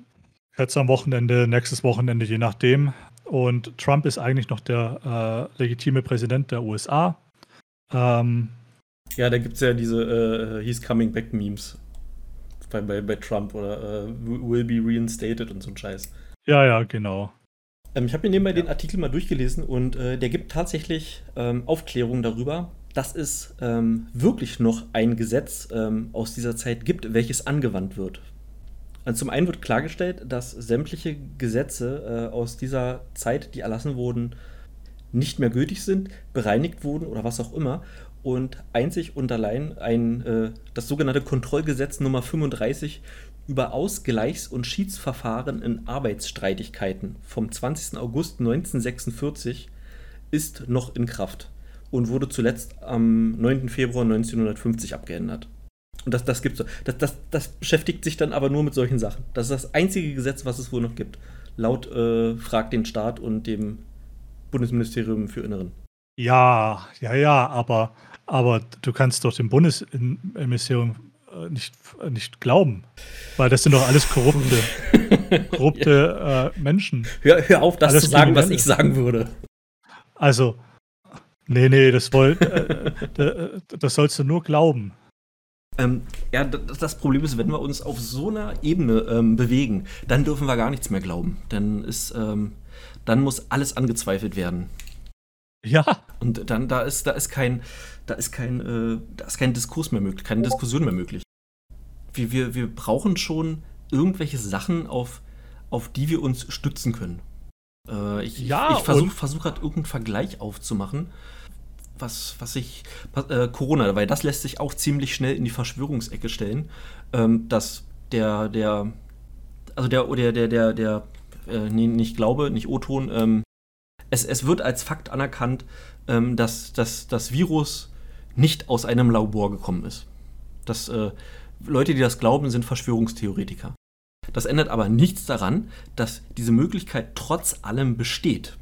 Speaker 2: jetzt am Wochenende, nächstes Wochenende, je nachdem. Und Trump ist eigentlich noch der äh, legitime Präsident der USA. Ähm,
Speaker 1: ja, da gibt es ja diese äh, He's Coming Back Memes bei, bei, bei Trump oder äh, Will be reinstated und so ein Scheiß.
Speaker 2: Ja, ja, genau.
Speaker 1: Ähm, ich habe mir nebenbei ja. den Artikel mal durchgelesen und äh, der gibt tatsächlich ähm, Aufklärung darüber, dass es ähm, wirklich noch ein Gesetz ähm, aus dieser Zeit gibt, welches angewandt wird. Also zum einen wird klargestellt, dass sämtliche Gesetze äh, aus dieser Zeit, die erlassen wurden, nicht mehr gültig sind, bereinigt wurden oder was auch immer und einzig und allein ein, äh, das sogenannte Kontrollgesetz Nummer 35 über Ausgleichs- und Schiedsverfahren in Arbeitsstreitigkeiten vom 20. August 1946 ist noch in Kraft und wurde zuletzt am 9. Februar 1950 abgeändert. Und das, das gibt das, das, das beschäftigt sich dann aber nur mit solchen Sachen. Das ist das einzige Gesetz, was es wohl noch gibt. Laut äh, Fragt den Staat und dem Bundesministerium für Inneren.
Speaker 2: Ja, ja, ja, aber aber du kannst doch dem Bundesministerium äh, nicht, äh, nicht glauben, weil das sind doch alles korrupte, korrupte ja. äh, Menschen.
Speaker 1: Hör, hör auf, das alles zu sagen, was ich sagen würde.
Speaker 2: Also, nee, nee, das, wollt, äh, äh, das sollst du nur glauben.
Speaker 1: Ähm, ja, das Problem ist, wenn wir uns auf so einer Ebene ähm, bewegen, dann dürfen wir gar nichts mehr glauben. Dann ist, ähm, dann muss alles angezweifelt werden.
Speaker 2: Ja.
Speaker 1: Und dann, da ist, da ist kein, da ist kein, äh, da ist kein Diskurs mehr möglich, keine Diskussion mehr möglich. Wir, wir, wir brauchen schon irgendwelche Sachen, auf, auf die wir uns stützen können. Äh, ich ja, ich versuche versuch gerade irgendeinen Vergleich aufzumachen, was, was ich. Äh, Corona, weil das lässt sich auch ziemlich schnell in die Verschwörungsecke stellen, ähm, dass der, der, also der, der, der, der, der, äh, nee, nicht Glaube, nicht O-Ton, ähm, es, es wird als Fakt anerkannt, ähm, dass, dass das Virus nicht aus einem Labor gekommen ist. Das, äh, Leute, die das glauben, sind Verschwörungstheoretiker. Das ändert aber nichts daran, dass diese Möglichkeit trotz allem besteht.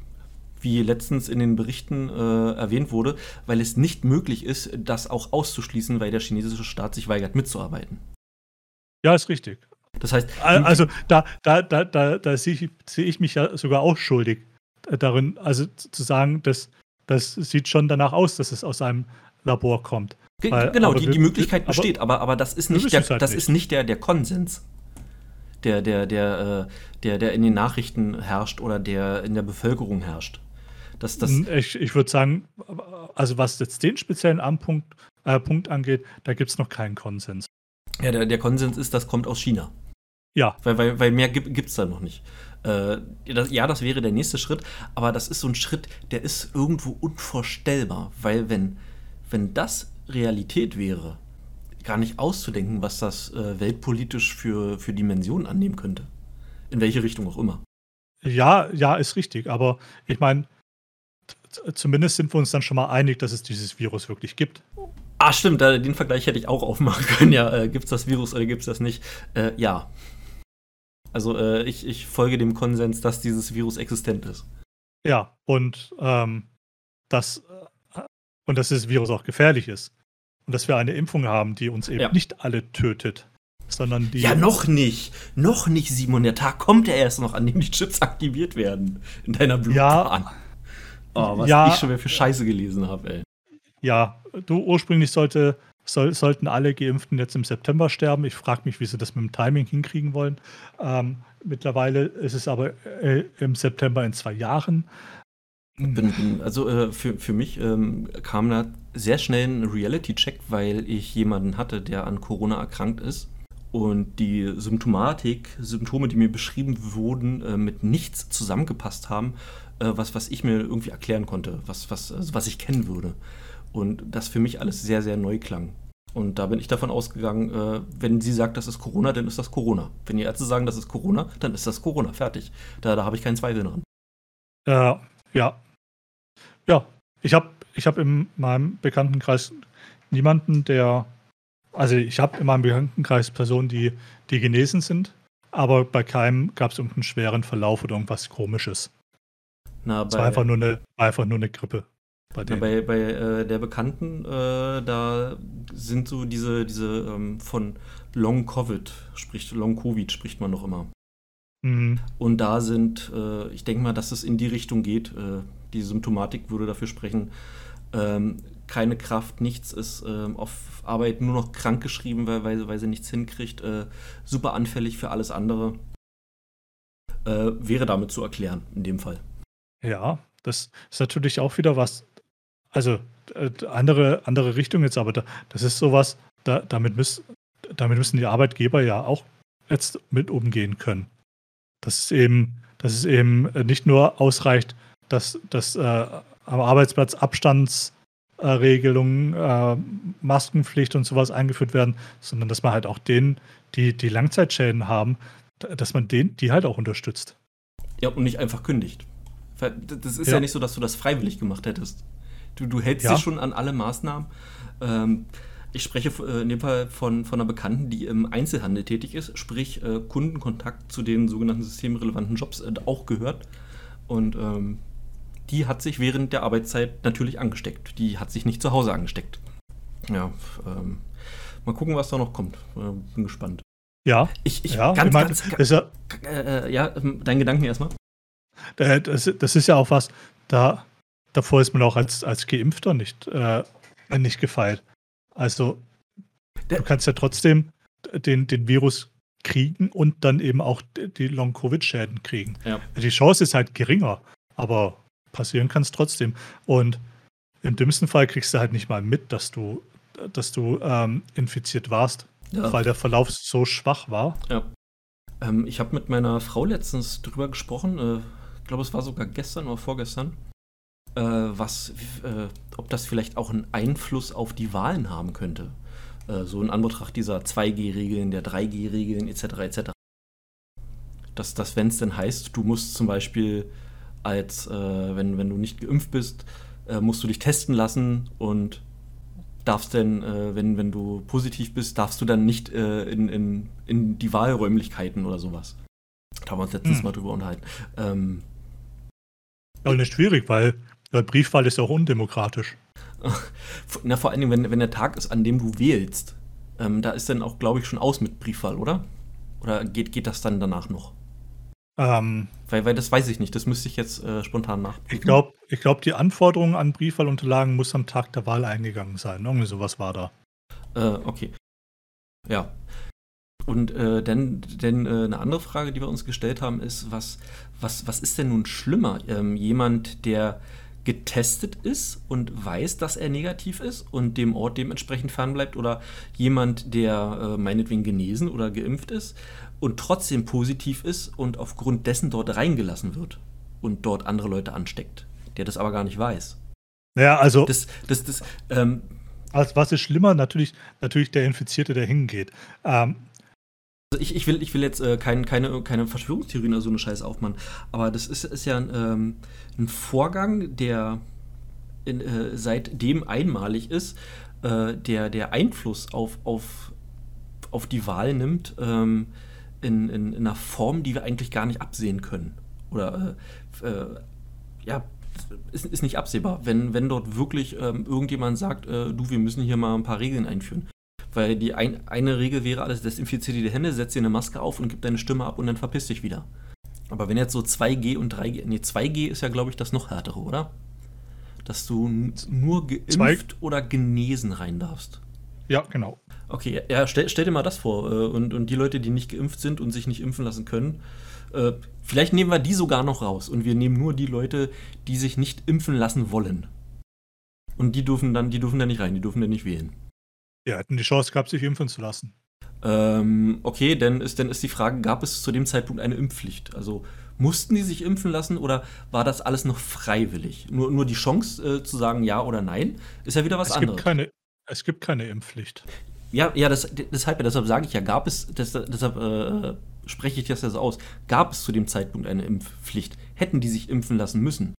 Speaker 1: Wie letztens in den Berichten äh, erwähnt wurde, weil es nicht möglich ist, das auch auszuschließen, weil der chinesische Staat sich weigert mitzuarbeiten.
Speaker 2: Ja, ist richtig.
Speaker 1: Das heißt.
Speaker 2: Also da, da, da, da, da sehe ich, seh ich mich ja sogar auch schuldig darin, also zu sagen, dass das sieht schon danach aus, dass es aus einem Labor kommt.
Speaker 1: Weil, genau, die, die Möglichkeit besteht, aber, aber das ist nicht, der, halt das nicht. ist nicht der, der Konsens, der, der, der, äh, der, der in den Nachrichten herrscht oder der in der Bevölkerung herrscht. Das, das
Speaker 2: ich ich würde sagen, also was jetzt den speziellen Anpunkt, äh, Punkt angeht, da gibt es noch keinen Konsens.
Speaker 1: Ja, der, der Konsens ist, das kommt aus China.
Speaker 2: Ja.
Speaker 1: Weil, weil, weil mehr gibt es da noch nicht. Äh, das, ja, das wäre der nächste Schritt, aber das ist so ein Schritt, der ist irgendwo unvorstellbar, weil wenn, wenn das Realität wäre, gar nicht auszudenken, was das äh, weltpolitisch für, für Dimensionen annehmen könnte. In welche Richtung auch immer.
Speaker 2: Ja, ja, ist richtig, aber ich meine, zumindest sind wir uns dann schon mal einig, dass es dieses Virus wirklich gibt.
Speaker 1: Ah, stimmt, den Vergleich hätte ich auch aufmachen können. Ja, äh, gibt es das Virus oder gibt es das nicht? Äh, ja. Also äh, ich, ich folge dem Konsens, dass dieses Virus existent ist.
Speaker 2: Ja, und ähm, dass, äh, und dass dieses Virus auch gefährlich ist. Und dass wir eine Impfung haben, die uns eben ja. nicht alle tötet, sondern die.
Speaker 1: Ja, noch nicht. Noch nicht, Simon. Der Tag kommt ja erst noch, an dem die Chips aktiviert werden in deiner Blutbahn.
Speaker 2: Ja.
Speaker 1: Oh, was ja, ich schon wieder für Scheiße gelesen habe, ey.
Speaker 2: Ja, du ursprünglich sollte, soll, sollten alle Geimpften jetzt im September sterben. Ich frage mich, wie sie das mit dem Timing hinkriegen wollen. Ähm, mittlerweile ist es aber äh, im September in zwei Jahren.
Speaker 1: Bin, also äh, für, für mich ähm, kam da sehr schnell ein Reality-Check, weil ich jemanden hatte, der an Corona erkrankt ist und die Symptomatik, Symptome, die mir beschrieben wurden, äh, mit nichts zusammengepasst haben, äh, was, was ich mir irgendwie erklären konnte, was, was, also was ich kennen würde. Und das für mich alles sehr, sehr neu klang. Und da bin ich davon ausgegangen, äh, wenn sie sagt, das ist Corona, dann ist das Corona. Wenn die Ärzte sagen, das ist Corona, dann ist das Corona. Fertig. Da, da habe ich keinen Zweifel dran.
Speaker 2: Äh, ja. Ja, ich habe ich hab in meinem Bekanntenkreis niemanden, der. Also, ich habe in meinem Bekanntenkreis Personen, die, die genesen sind, aber bei keinem gab es irgendeinen schweren Verlauf oder irgendwas Komisches. Na, es war einfach nur eine, einfach nur eine Grippe.
Speaker 1: Bei, bei, bei äh, der Bekannten, äh, da sind so diese, diese ähm, von Long Covid, spricht Long Covid spricht man noch immer. Mhm. Und da sind, äh, ich denke mal, dass es in die Richtung geht. Äh, die Symptomatik würde dafür sprechen. Ähm, keine Kraft, nichts ist ähm, auf Arbeit nur noch krank geschrieben, weil, weil, weil sie nichts hinkriegt. Äh, super anfällig für alles andere. Äh, wäre damit zu erklären, in dem Fall.
Speaker 2: Ja, das ist natürlich auch wieder was, also äh, andere, andere Richtung jetzt, aber da, das ist sowas, da, damit, müß, damit müssen die Arbeitgeber ja auch jetzt mit umgehen können. Dass es eben, dass es eben nicht nur ausreicht, dass, dass äh, am Arbeitsplatz Abstandsregelungen, äh, Maskenpflicht und sowas eingeführt werden, sondern dass man halt auch denen, die die Langzeitschäden haben, dass man den, die halt auch unterstützt.
Speaker 1: Ja, und nicht einfach kündigt. Das ist ja, ja nicht so, dass du das freiwillig gemacht hättest. Du, du hältst ja. dich schon an alle Maßnahmen. Ähm, ich spreche äh, in dem Fall von, von einer Bekannten, die im Einzelhandel tätig ist, sprich äh, Kundenkontakt zu den sogenannten systemrelevanten Jobs äh, auch gehört. Und ähm, die hat sich während der Arbeitszeit natürlich angesteckt. Die hat sich nicht zu Hause angesteckt. Ja, ähm, mal gucken, was da noch kommt. Äh, bin gespannt.
Speaker 2: Ja.
Speaker 1: Ich, ich
Speaker 2: ja,
Speaker 1: ganz,
Speaker 2: ich mein,
Speaker 1: ganz, ganz ja, äh, ja, ähm, dein Gedanken erstmal.
Speaker 2: Das, das ist ja auch was, da, davor ist man auch als, als Geimpfter nicht, äh, nicht gefeilt. Also du kannst ja trotzdem den, den Virus kriegen und dann eben auch die Long-Covid-Schäden kriegen. Ja. Die Chance ist halt geringer, aber passieren kann es trotzdem. Und im dümmsten Fall kriegst du halt nicht mal mit, dass du, dass du ähm, infiziert warst, ja. weil der Verlauf so schwach war.
Speaker 1: Ja. Ähm, ich habe mit meiner Frau letztens drüber gesprochen, äh, ich glaube, es war sogar gestern oder vorgestern, äh, was, äh, ob das vielleicht auch einen Einfluss auf die Wahlen haben könnte. Äh, so in Anbetracht dieser 2G-Regeln, der 3G-Regeln etc. etc. Dass, dass wenn es denn heißt, du musst zum Beispiel als, äh, wenn, wenn du nicht geimpft bist, äh, musst du dich testen lassen und darfst denn, äh, wenn, wenn du positiv bist, darfst du dann nicht in, in, in die Wahlräumlichkeiten oder sowas. Da haben wir uns letztens hm. mal drüber unterhalten. Ähm,
Speaker 2: ja, nicht schwierig, weil der Briefwahl ist ja auch undemokratisch.
Speaker 1: Na, vor allen Dingen, wenn, wenn der Tag ist, an dem du wählst, ähm, da ist dann auch, glaube ich, schon aus mit Briefwahl, oder? Oder geht, geht das dann danach noch?
Speaker 2: Ähm,
Speaker 1: weil, weil das weiß ich nicht, das müsste ich jetzt äh, spontan nachprüfen.
Speaker 2: Ich glaube, ich glaub, die Anforderungen an Briefwahlunterlagen muss am Tag der Wahl eingegangen sein. Irgendwie sowas war da.
Speaker 1: Äh, okay. Ja. Und äh, dann, dann äh, eine andere Frage, die wir uns gestellt haben, ist, was, was, was ist denn nun schlimmer? Ähm, jemand, der getestet ist und weiß, dass er negativ ist und dem Ort dementsprechend fernbleibt oder jemand, der äh, meinetwegen genesen oder geimpft ist und trotzdem positiv ist und aufgrund dessen dort reingelassen wird und dort andere Leute ansteckt, der das aber gar nicht weiß.
Speaker 2: Ja, also.
Speaker 1: Das, das, das, ähm,
Speaker 2: also was ist schlimmer? Natürlich, natürlich der Infizierte, der hingeht. Ähm,
Speaker 1: ich, ich, will, ich will jetzt äh, kein, keine, keine Verschwörungstheorien oder so eine Scheiße aufmachen, aber das ist, ist ja ein, ähm, ein Vorgang, der in, äh, seitdem einmalig ist, äh, der, der Einfluss auf, auf, auf die Wahl nimmt, ähm, in, in, in einer Form, die wir eigentlich gar nicht absehen können. Oder äh, äh, ja, ist, ist nicht absehbar, wenn, wenn dort wirklich ähm, irgendjemand sagt, äh, du, wir müssen hier mal ein paar Regeln einführen. Weil die ein, eine Regel wäre alles, desinfiziere die Hände, setz dir eine Maske auf und gib deine Stimme ab und dann verpiss dich wieder. Aber wenn jetzt so 2G und 3G, nee, 2G ist ja, glaube ich, das noch härtere, oder? Dass du nur geimpft Zwei. oder genesen rein darfst.
Speaker 2: Ja, genau.
Speaker 1: Okay, ja, stell, stell dir mal das vor. Äh, und, und die Leute, die nicht geimpft sind und sich nicht impfen lassen können, äh, vielleicht nehmen wir die sogar noch raus und wir nehmen nur die Leute, die sich nicht impfen lassen wollen. Und die dürfen dann, die dürfen da nicht rein, die dürfen da nicht wählen.
Speaker 2: Ja, hätten die Chance gehabt, sich impfen zu lassen.
Speaker 1: Ähm, okay, dann ist, dann ist die Frage, gab es zu dem Zeitpunkt eine Impfpflicht? Also mussten die sich impfen lassen oder war das alles noch freiwillig? Nur, nur die Chance äh, zu sagen ja oder nein, ist ja wieder was
Speaker 2: es
Speaker 1: anderes.
Speaker 2: Gibt keine, es gibt keine Impfpflicht.
Speaker 1: Ja, ja, das, deshalb, deshalb sage ich ja, gab es, das, deshalb äh, spreche ich das ja so aus, gab es zu dem Zeitpunkt eine Impfpflicht? Hätten die sich impfen lassen müssen?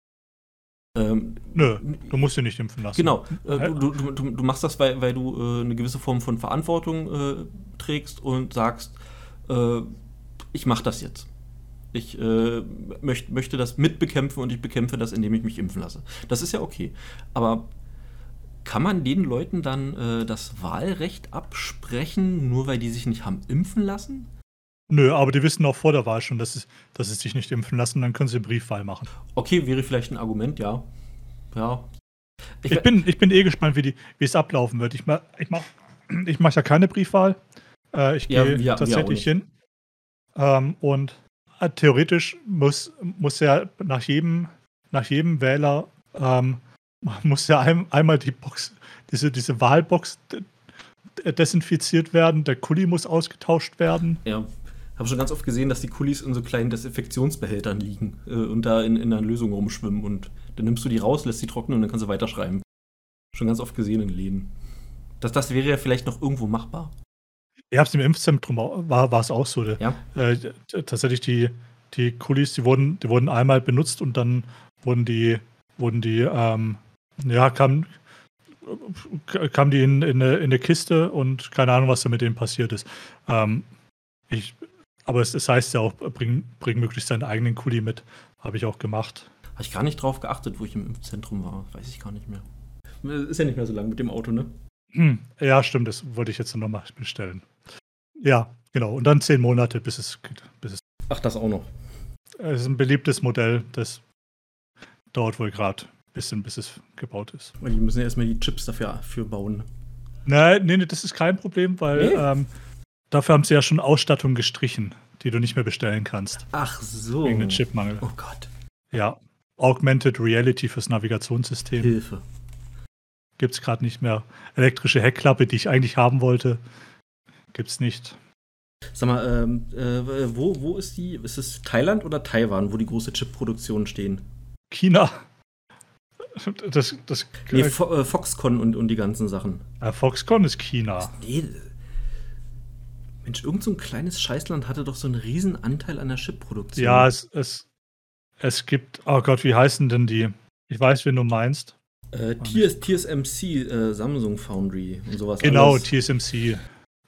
Speaker 2: Ähm, Nö, du musst dich nicht impfen lassen.
Speaker 1: Genau, äh, du, du, du, du, machst das, weil, weil du äh, eine gewisse Form von Verantwortung äh, trägst und sagst, äh, ich mache das jetzt. Ich äh, möcht, möchte das mitbekämpfen und ich bekämpfe das, indem ich mich impfen lasse. Das ist ja okay. Aber kann man den Leuten dann äh, das Wahlrecht absprechen, nur weil die sich nicht haben impfen lassen?
Speaker 2: Nö, aber die wissen auch vor der Wahl schon, dass, es, dass sie sich nicht impfen lassen, dann können sie Briefwahl machen.
Speaker 1: Okay, wäre vielleicht ein Argument, ja. Ja.
Speaker 2: Ich, ich bin, ich bin eh gespannt, wie, die, wie es ablaufen wird. Ich mache ich mach, ich mach ja keine Briefwahl. Äh, ich gehe ja, tatsächlich hin. Ähm, und äh, theoretisch muss, muss ja nach jedem, nach jedem Wähler ähm, muss ja ein, einmal die Box, diese, diese Wahlbox desinfiziert werden, der Kuli muss ausgetauscht werden.
Speaker 1: Ja, habe schon ganz oft gesehen, dass die Kulis in so kleinen Desinfektionsbehältern liegen äh, und da in, in einer Lösung rumschwimmen. Und dann nimmst du die raus, lässt sie trocknen und dann kannst du weiterschreiben. Schon ganz oft gesehen in Läden. Das, das wäre ja vielleicht noch irgendwo machbar.
Speaker 2: Ja, im Impfzentrum war, war es auch so. Ja. Äh, tatsächlich die, die Kulis, die wurden, die wurden einmal benutzt und dann wurden die, wurden die, ähm, ja, kamen kam die in, in, eine, in, eine, Kiste und keine Ahnung, was da mit denen passiert ist. Ähm, ich aber es, es heißt ja auch, bring, bring möglichst deinen eigenen Kuli mit. Habe ich auch gemacht.
Speaker 1: Habe ich gar nicht drauf geachtet, wo ich im Impfzentrum war. Weiß ich gar nicht mehr. Ist ja nicht mehr so lang mit dem Auto, ne?
Speaker 2: Hm, ja, stimmt. Das wollte ich jetzt nochmal bestellen. Ja, genau. Und dann zehn Monate, bis es, bis es.
Speaker 1: Ach, das auch noch.
Speaker 2: Es ist ein beliebtes Modell. Das dauert wohl gerade ein bisschen, bis es gebaut ist.
Speaker 1: Und die müssen ja erstmal die Chips dafür für bauen.
Speaker 2: Nein, nee, nee, das ist kein Problem, weil nee? ähm, Dafür haben sie ja schon Ausstattung gestrichen, die du nicht mehr bestellen kannst.
Speaker 1: Ach so.
Speaker 2: Wegen dem Chipmangel.
Speaker 1: Oh Gott.
Speaker 2: Ja. Augmented Reality fürs Navigationssystem.
Speaker 1: Hilfe.
Speaker 2: Gibt es gerade nicht mehr. Elektrische Heckklappe, die ich eigentlich haben wollte, gibt es nicht.
Speaker 1: Sag mal, ähm, äh, wo, wo ist die? Ist es Thailand oder Taiwan, wo die große Chip-Produktionen stehen?
Speaker 2: China. Das, das,
Speaker 1: nee, Fo äh, Foxconn und, und die ganzen Sachen.
Speaker 2: Ja, Foxconn ist China.
Speaker 1: Nee, Mensch, irgend so ein kleines Scheißland hatte doch so einen riesen Anteil an der Chip-Produktion.
Speaker 2: Ja, es, es, es gibt, oh Gott, wie heißen denn die? Ich weiß, wen du meinst.
Speaker 1: Äh, TS, TSMC, äh, Samsung Foundry und sowas.
Speaker 2: Genau, alles. TSMC,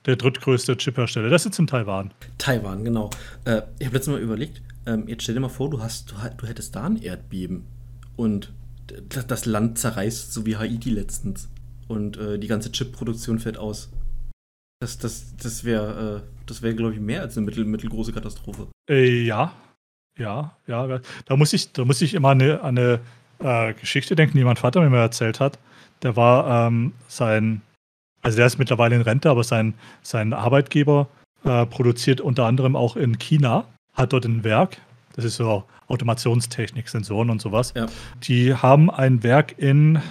Speaker 2: der drittgrößte Chiphersteller. Das sitzt in Taiwan.
Speaker 1: Taiwan, genau. Äh, ich habe letztes Mal überlegt, ähm, jetzt stell dir mal vor, du, hast, du, du hättest da ein Erdbeben und das Land zerreißt, so wie Haiti letztens. Und äh, die ganze Chip-Produktion fällt aus. Das, das, das wäre, äh, das wäre, glaube ich, mehr als eine mittel, mittelgroße Katastrophe.
Speaker 2: Äh, ja. Ja, ja. Da muss ich, da muss ich immer an eine, eine äh, Geschichte denken, die mein Vater mir mal erzählt hat. Der war ähm, sein, also der ist mittlerweile in Rente, aber sein, sein Arbeitgeber äh, produziert unter anderem auch in China, hat dort ein Werk, das ist so Automationstechnik, Sensoren und sowas. Ja. Die haben ein Werk in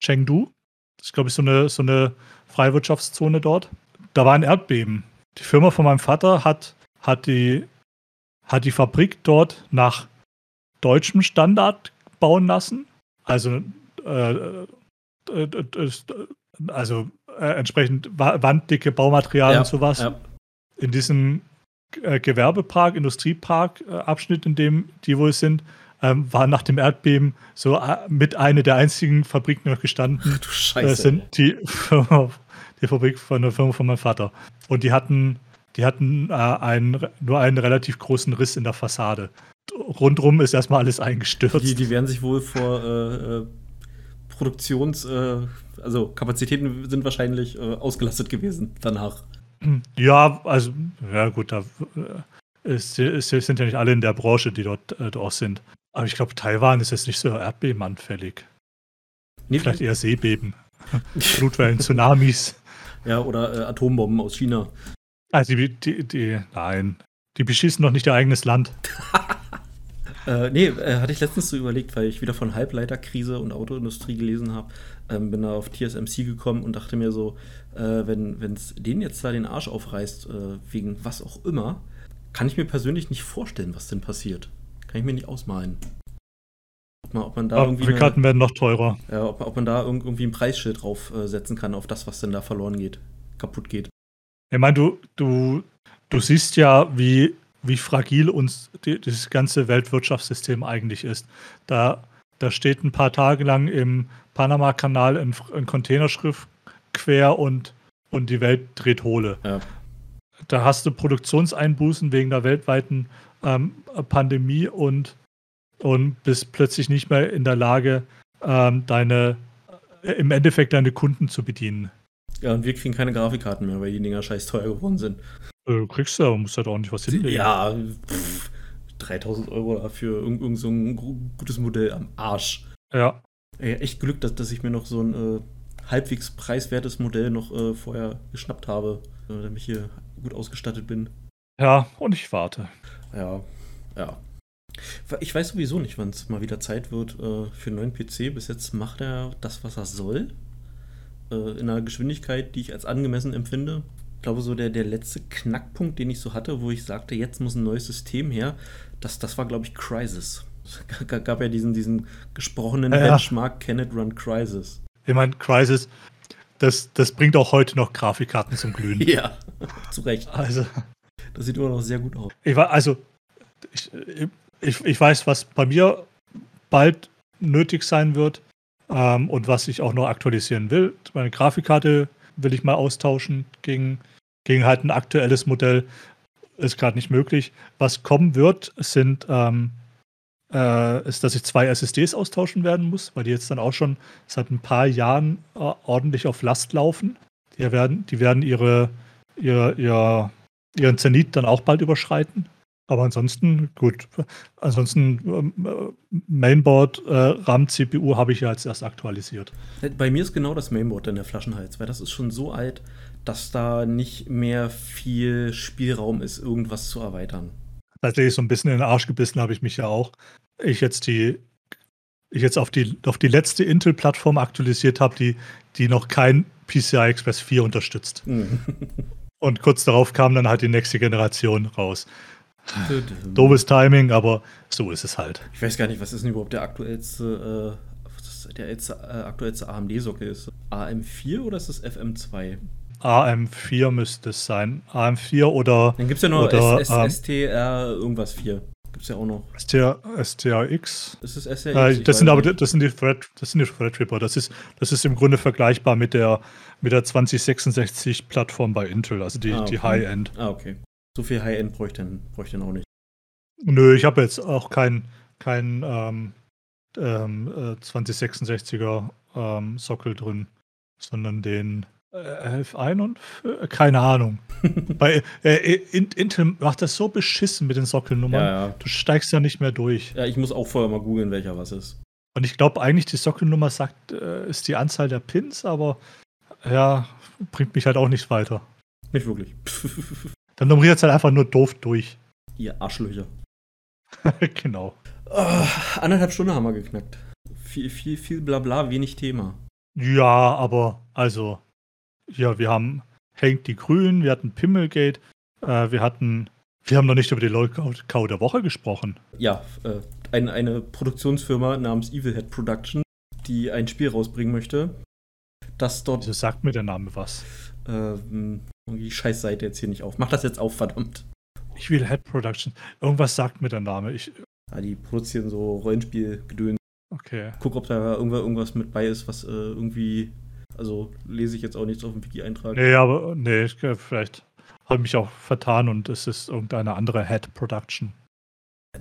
Speaker 2: Chengdu. Das ist, glaube ich, so eine, so eine Freiwirtschaftszone dort da war ein Erdbeben. Die Firma von meinem Vater hat, hat, die, hat die Fabrik dort nach deutschem Standard bauen lassen. Also, äh, äh, äh also äh, entsprechend wanddicke Baumaterialien ja, und sowas. Ja. In diesem äh, Gewerbepark, Industriepark-Abschnitt, in dem die wohl sind, ähm, war nach dem Erdbeben so mit einer der einzigen Fabriken noch gestanden. Ach, du Scheiße. sind die Firma die Fabrik von der Firma von meinem Vater. Und die hatten, die hatten äh, einen, nur einen relativ großen Riss in der Fassade. Rundrum ist erstmal alles eingestürzt.
Speaker 1: Die, die werden sich wohl vor äh, äh Produktions-, äh, also Kapazitäten sind wahrscheinlich äh, ausgelastet gewesen danach.
Speaker 2: Ja, also, ja gut, da es, es, sind ja nicht alle in der Branche, die dort, äh, dort sind. Aber ich glaube, Taiwan ist jetzt nicht so erdbebenanfällig. Nee, Vielleicht eher Seebeben. Flutwellen, Tsunamis.
Speaker 1: Ja, oder äh, Atombomben aus China.
Speaker 2: Also die, die, die, nein, die beschießen doch nicht ihr eigenes Land.
Speaker 1: äh, nee, äh, hatte ich letztens so überlegt, weil ich wieder von Halbleiterkrise und Autoindustrie gelesen habe, ähm, bin da auf TSMC gekommen und dachte mir so, äh, wenn es denen jetzt da den Arsch aufreißt, äh, wegen was auch immer, kann ich mir persönlich nicht vorstellen, was denn passiert. Kann ich mir nicht ausmalen.
Speaker 2: Ob man, ob man da irgendwie. Karten werden noch teurer.
Speaker 1: Ja, ob, ob man da irgendwie ein Preisschild draufsetzen äh, kann auf das, was denn da verloren geht, kaputt geht.
Speaker 2: Ich meine, du, du, du siehst ja, wie, wie fragil uns die, dieses ganze Weltwirtschaftssystem eigentlich ist. Da, da steht ein paar Tage lang im Panama-Kanal ein, ein Containerschrift quer und, und die Welt dreht Hohle. Ja. Da hast du Produktionseinbußen wegen der weltweiten ähm, Pandemie und, und bist plötzlich nicht mehr in der Lage, ähm, deine, äh, im Endeffekt deine Kunden zu bedienen.
Speaker 1: Ja, und wir kriegen keine Grafikkarten mehr, weil die Dinger scheiß teuer geworden sind.
Speaker 2: Du kriegst ja, musst halt auch nicht was hinlegen.
Speaker 1: Ja, pff, 3000 Euro dafür irgend, irgend so ein gutes Modell am Arsch.
Speaker 2: Ja.
Speaker 1: Ey, echt Glück, dass, dass ich mir noch so ein äh, halbwegs preiswertes Modell noch äh, vorher geschnappt habe, äh, damit ich hier gut ausgestattet bin.
Speaker 2: Ja, und ich warte.
Speaker 1: Ja, ja. Ich weiß sowieso nicht, wann es mal wieder Zeit wird äh, für einen neuen PC. Bis jetzt macht er das, was er soll. Äh, in einer Geschwindigkeit, die ich als angemessen empfinde. Ich glaube, so der, der letzte Knackpunkt, den ich so hatte, wo ich sagte, jetzt muss ein neues System her, das, das war, glaube ich, Crisis. Es gab ja diesen, diesen gesprochenen ja. Benchmark Can it run Crisis.
Speaker 2: Ich meine, Crisis, das, das bringt auch heute noch Grafikkarten zum Glühen.
Speaker 1: Ja, zu Recht. Also, das sieht immer noch sehr gut aus.
Speaker 2: Ich war, also, ich, ich, ich weiß, was bei mir bald nötig sein wird ähm, und was ich auch noch aktualisieren will. Meine Grafikkarte will ich mal austauschen gegen, gegen halt ein aktuelles Modell. Ist gerade nicht möglich. Was kommen wird, sind ähm, äh, ist, dass ich zwei SSDs austauschen werden muss, weil die jetzt dann auch schon seit ein paar Jahren äh, ordentlich auf Last laufen. Die werden, die werden ihre, ihr, ihr, ihren Zenit dann auch bald überschreiten. Aber ansonsten, gut, ansonsten ähm, Mainboard, äh, RAM, CPU habe ich ja jetzt erst aktualisiert.
Speaker 1: Bei mir ist genau das Mainboard dann der Flaschenhals, weil das ist schon so alt, dass da nicht mehr viel Spielraum ist, irgendwas zu erweitern
Speaker 2: tatsächlich so ein bisschen in den Arsch gebissen habe ich mich ja auch. Ich jetzt die, ich jetzt auf die, auf die letzte Intel-Plattform aktualisiert habe, die, die noch kein PCI Express 4 unterstützt. Mhm. Und kurz darauf kam dann halt die nächste Generation raus. Doofes Timing, aber so ist es halt.
Speaker 1: Ich weiß gar nicht, was ist denn überhaupt der aktuellste, äh, der äh, aktuellste AMD-Sockel ist? AM4 oder ist das FM2?
Speaker 2: AM4 müsste es sein. AM4 oder.
Speaker 1: Dann gibt es ja noch oder, STR irgendwas 4. Gibt es ja auch noch.
Speaker 2: STR, STRX.
Speaker 1: Ist das STRX?
Speaker 2: Äh, das sind aber das sind die Thread, das sind die Threadripper. Das ist, das ist im Grunde vergleichbar mit der, mit der 2066 Plattform bei Intel, also die, ah, okay. die High-End.
Speaker 1: Ah, okay. So viel High-End bräuchte ich dann auch nicht.
Speaker 2: Nö, ich habe jetzt auch kein, kein ähm, ähm, 2066er äh, ähm, Sockel drin, sondern den F1 und keine Ahnung. Bei äh, Intel macht das so beschissen mit den Sockelnummern. Ja, ja. Du steigst ja nicht mehr durch.
Speaker 1: Ja, ich muss auch vorher mal googeln, welcher was ist.
Speaker 2: Und ich glaube eigentlich, die Sockelnummer sagt, äh, ist die Anzahl der Pins, aber ja, bringt mich halt auch nicht weiter.
Speaker 1: Nicht wirklich.
Speaker 2: Dann nummeriert es halt einfach nur doof durch.
Speaker 1: Ihr Arschlöcher.
Speaker 2: genau.
Speaker 1: Oh, anderthalb Stunden haben wir geknackt. Viel, viel, viel Blabla, wenig Thema.
Speaker 2: Ja, aber also ja, wir haben Hank die Grünen, wir hatten Pimmelgate, äh, wir hatten, wir haben noch nicht über die Lolcow der Woche gesprochen.
Speaker 1: Ja, äh, ein, eine Produktionsfirma namens Evilhead Production, die ein Spiel rausbringen möchte. Das dort.
Speaker 2: Wieso sagt mir der Name was?
Speaker 1: Ähm, die Scheißseite jetzt hier nicht auf. Mach das jetzt auf, verdammt.
Speaker 2: Evilhead Production. Irgendwas sagt mir der Name. Ich,
Speaker 1: ja, die produzieren so Rollenspielgedöns.
Speaker 2: Okay.
Speaker 1: Guck, ob da irgendwas mit bei ist, was äh, irgendwie also lese ich jetzt auch nichts auf dem Wiki-Eintrag.
Speaker 2: Nee, aber nee, vielleicht. habe mich auch vertan und es ist irgendeine andere Head Production.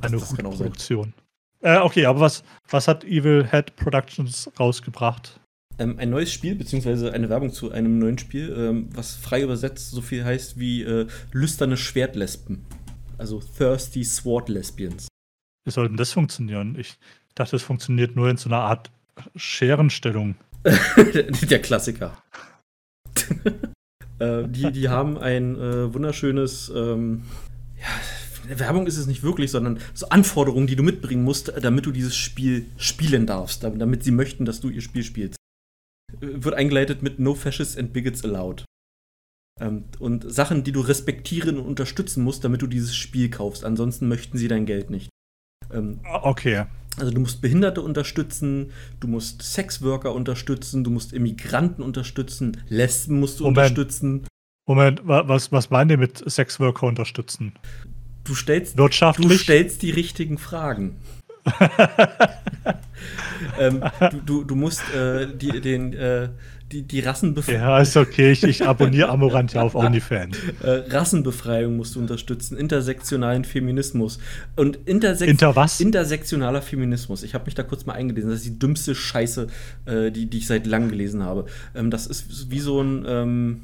Speaker 2: Eine
Speaker 1: das kann auch sein.
Speaker 2: Produktion. Äh, okay, aber was, was hat Evil Head Productions rausgebracht?
Speaker 1: Ähm, ein neues Spiel, beziehungsweise eine Werbung zu einem neuen Spiel, ähm, was frei übersetzt so viel heißt wie äh, lüsterne Schwertlespen. Also Thirsty Sword Lesbians.
Speaker 2: Wie soll denn das funktionieren? Ich dachte, das funktioniert nur in so einer Art Scherenstellung.
Speaker 1: Der Klassiker. äh, die, die haben ein äh, wunderschönes, ähm, ja, Werbung ist es nicht wirklich, sondern so Anforderungen, die du mitbringen musst, damit du dieses Spiel spielen darfst, damit sie möchten, dass du ihr Spiel spielst. Wird eingeleitet mit No Fascists and Bigots Allowed. Ähm, und Sachen, die du respektieren und unterstützen musst, damit du dieses Spiel kaufst. Ansonsten möchten sie dein Geld nicht. Ähm,
Speaker 2: Okay.
Speaker 1: also du musst Behinderte unterstützen, du musst Sexworker unterstützen, du musst Immigranten unterstützen, Lesben musst du
Speaker 2: Moment.
Speaker 1: unterstützen.
Speaker 2: Moment, wa- was, was meint ihr mit Sexworker unterstützen?
Speaker 1: Du stellst, du
Speaker 2: Wirtschaftlich?
Speaker 1: stellst die richtigen Fragen. ähm, du, du, musst äh, die, den, äh, die, die Rassenbefreiung,
Speaker 2: ja, ist okay. Ich, ich abonniere Amorant ja auf OnlyFans.
Speaker 1: äh, Rassenbefreiung musst du unterstützen, intersektionalen Feminismus und Intersex
Speaker 2: Inter was?
Speaker 1: intersektionaler Feminismus. Ich habe mich da kurz mal eingelesen. Das ist die dümmste Scheiße, äh, die, die ich seit langem gelesen habe. Ähm, das ist wie so ein ähm,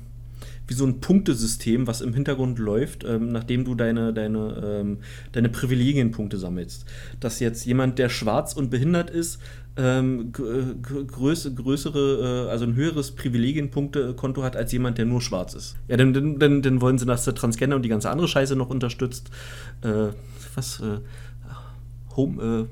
Speaker 1: wie so ein Punktesystem, was im Hintergrund läuft, ähm, nachdem du deine, deine, ähm, deine Privilegienpunkte sammelst. Dass jetzt jemand, der schwarz und behindert ist, ähm, gr- gr- größ, größere, äh, also ein höheres Privilegienpunktekonto hat als jemand, der nur schwarz ist. Ja, dann, dann, dann, dann wollen sie, dass der Transgender und die ganze andere Scheiße noch unterstützt. Äh, was? Äh, Home, äh,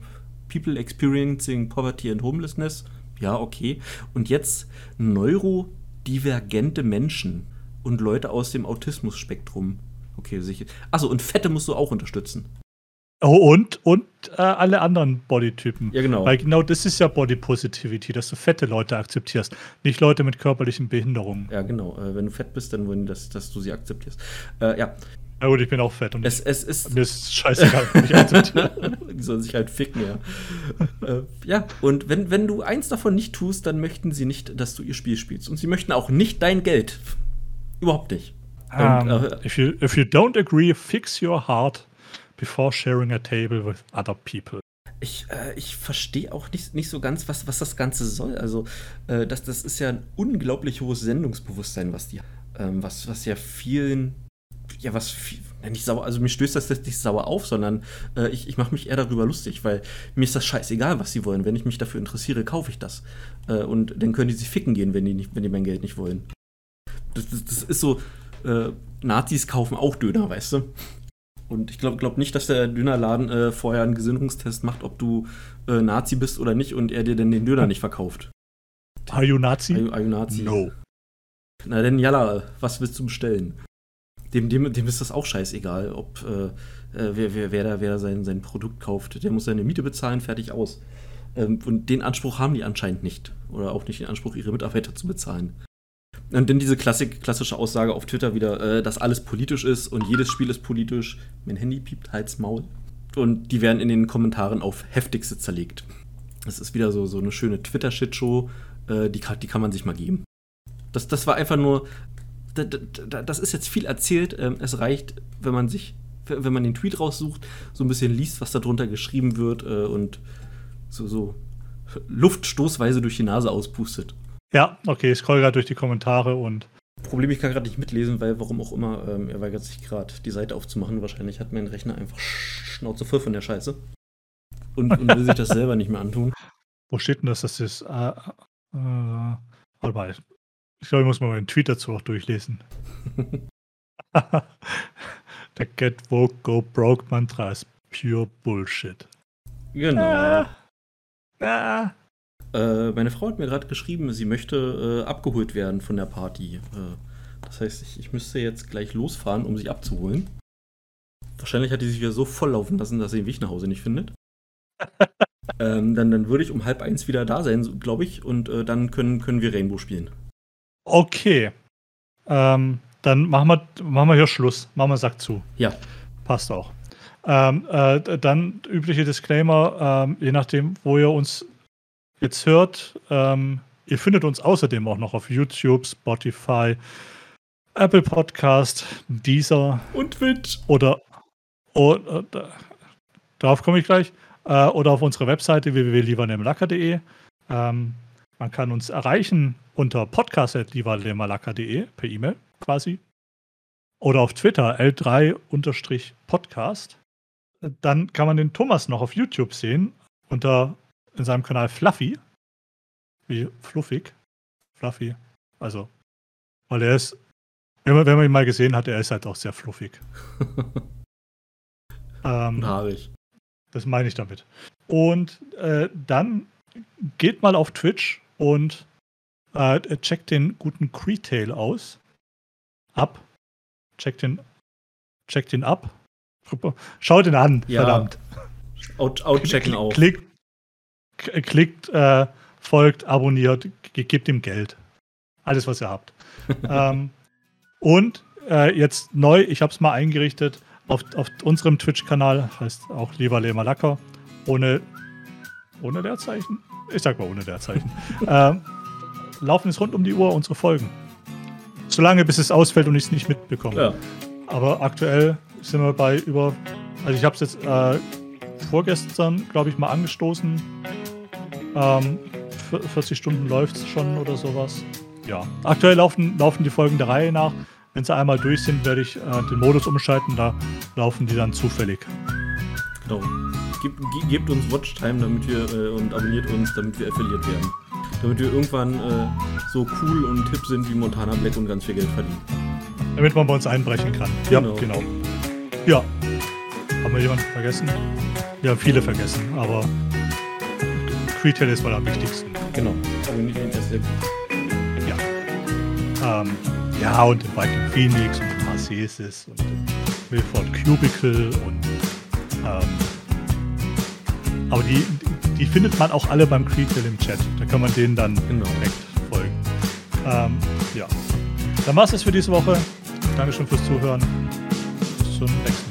Speaker 1: People experiencing poverty and homelessness. Ja, okay. Und jetzt neurodivergente Menschen und Leute aus dem Autismus-Spektrum. Okay, sicher. Achso, und Fette musst du auch unterstützen.
Speaker 2: Oh, und, und äh, alle anderen Bodytypen.
Speaker 1: Ja, genau.
Speaker 2: Weil genau das ist ja Body Positivity, dass du fette Leute akzeptierst, nicht Leute mit körperlichen Behinderungen.
Speaker 1: Ja, genau. Äh, wenn du fett bist, dann wollen die, dass, dass du sie akzeptierst. Äh, ja,
Speaker 2: Na gut, ich bin auch fett und
Speaker 1: es, es ist.
Speaker 2: mir ist scheißegal, ich akzeptiere.
Speaker 1: die sollen sich halt ficken, ja. äh, ja, und wenn, wenn du eins davon nicht tust, dann möchten sie nicht, dass du ihr Spiel spielst. Und sie möchten auch nicht dein Geld. Überhaupt nicht.
Speaker 2: Um,
Speaker 1: Und, äh,
Speaker 2: if, you, if you don't agree, fix your heart before sharing a table with other people.
Speaker 1: Ich, äh, ich verstehe auch nicht, nicht so ganz, was, was das Ganze soll. Also, äh, das, das ist ja ein unglaublich hohes Sendungsbewusstsein, was die ähm, was, was ja vielen, ja, was viel, nicht sauer, also mir stößt das jetzt nicht sauer auf, sondern äh, ich, ich mache mich eher darüber lustig, weil mir ist das scheißegal, was sie wollen. Wenn ich mich dafür interessiere, kaufe ich das. Äh, und dann können die sich ficken gehen, wenn die, nicht, wenn die mein Geld nicht wollen. Das, das, ist so, äh, Nazis kaufen auch Döner, weißt du? Und ich glaube glaub nicht, dass der Dönerladen äh, vorher einen Gesinnungstest macht, ob du äh, Nazi bist oder nicht und er dir denn den Döner nicht verkauft.
Speaker 2: Are you Nazi?
Speaker 1: Are you, are you Nazi?
Speaker 2: No.
Speaker 1: Na denn, jalla, was willst du bestellen? Dem, dem, dem ist das auch scheißegal, ob äh, äh, wer, wer, wer da, wer da sein, sein Produkt kauft. Der muss seine Miete bezahlen, fertig aus. Ähm, und den Anspruch haben die anscheinend nicht. Oder auch nicht den Anspruch, ihre Mitarbeiter zu bezahlen. Und dann diese Klassik, klassische Aussage auf Twitter wieder, äh, dass alles politisch ist und jedes Spiel ist politisch. Mein Handy piept, halt's Maul. Und die werden in den Kommentaren auf heftigste zerlegt. Das ist wieder so, so eine schöne Twitter-Shitshow, äh, die, kann- die kann man sich mal geben. Das, das war einfach nur, da, da, da, das ist jetzt viel erzählt. Ähm, es reicht, wenn man sich, wenn man den Tweet raussucht, so ein bisschen liest, was da drunter geschrieben wird äh, und so, so luftstoßweise durch die Nase auspustet.
Speaker 2: Ja, okay, ich scroll gerade durch die Kommentare und
Speaker 1: Problem, ich kann gerade nicht mitlesen, weil warum auch immer, ähm, er weigert sich gerade, die Seite aufzumachen. Wahrscheinlich hat mein Rechner einfach Schnauze voll von der Scheiße. Und, und will sich das selber nicht mehr antun.
Speaker 2: wo steht denn das? Das ist. Äh, äh, warte mal. Ich glaube, ich muss mal meinen Tweet dazu auch durchlesen. Der Get Woke Go Broke Mantra ist pure Bullshit.
Speaker 1: Genau.
Speaker 2: Ah. Ah.
Speaker 1: Äh, meine Frau hat mir gerade geschrieben, sie möchte äh, abgeholt werden von der Party. Äh, das heißt, ich, ich müsste jetzt gleich losfahren, um sie abzuholen. Wahrscheinlich hat die sich wieder so volllaufen lassen, dass sie den Weg nach Hause nicht findet. ähm, dann, dann würde ich um halb eins wieder da sein, glaube ich, und äh, dann können, können wir Rainbow spielen.
Speaker 2: Okay. Ähm, dann machen wir, machen wir hier Schluss. Machen wir Sack zu.
Speaker 1: Ja.
Speaker 2: Passt auch. Ähm, äh, dann übliche Disclaimer, ähm, je nachdem, wo ihr uns jetzt hört. Ähm, ihr findet uns außerdem auch noch auf YouTube, Spotify, Apple Podcast, Deezer
Speaker 1: Und Twitch.
Speaker 2: oder, oder darauf komme ich gleich, äh, oder auf unserer Webseite www.liebernemlacker.de. Ähm, man kann uns erreichen unter podcast.lieberlemalacker.de per E-Mail quasi. Oder auf Twitter L3-Podcast. Dann kann man den Thomas noch auf YouTube sehen unter in seinem Kanal Fluffy. Wie fluffig. Fluffy. Also, weil er ist, wenn man, wenn man ihn mal gesehen hat, er ist halt auch sehr fluffig. ähm,
Speaker 1: Haarig.
Speaker 2: das meine ich damit. Und äh, dann geht mal auf Twitch und äh, checkt den guten Cretail aus. Ab. Checkt den, checkt den ab. Schaut ihn an,
Speaker 1: Ja.
Speaker 2: verdammt.
Speaker 1: Out, outchecken auch.
Speaker 2: Klickt, klickt äh, folgt, abonniert, ge- gebt ihm Geld. Alles, was ihr habt. ähm, und äh, jetzt neu, ich habe es mal eingerichtet, auf, auf unserem Twitch-Kanal, heißt auch Lieber Lehmer Lacker, ohne, ohne Leerzeichen? Ich sag mal ohne Leerzeichen. ähm, laufen es rund um die Uhr unsere Folgen. Solange bis es ausfällt und ich es nicht mitbekomme.
Speaker 1: Ja.
Speaker 2: Aber aktuell sind wir bei über, also ich habe es jetzt äh, vorgestern, glaube ich, mal angestoßen. Ähm, vier- 40 Stunden läuft es schon oder sowas. Ja, aktuell laufen, laufen die Folgen der Reihe nach. Wenn sie einmal durch sind, werde ich äh, den Modus umschalten. Da laufen die dann zufällig.
Speaker 1: Genau. Gebt, ge- gebt uns Watchtime damit wir, äh, und abonniert uns, damit wir affiliiert werden. Damit wir irgendwann äh, so cool und hip sind wie Montana Black und ganz viel Geld verdienen.
Speaker 2: Damit man bei uns einbrechen kann. Ja,
Speaker 1: Genau.
Speaker 2: genau. Ja. Haben wir jemanden vergessen? Wir haben viele vergessen, aber Retail ist wohl am wichtigsten.
Speaker 1: Genau. Abonniert ihn erst selbst.
Speaker 2: Ja. Ähm, ja, und den Viking Phoenix und den Marcesis und den Milford Cubicle und ähm, aber die, die findet man auch alle beim Creedville im Chat. Da kann man denen dann
Speaker 1: Genau.
Speaker 2: direkt folgen. Ähm, ja. Dann war es das für diese Woche. Dankeschön fürs Zuhören. Bis zum nächsten Mal.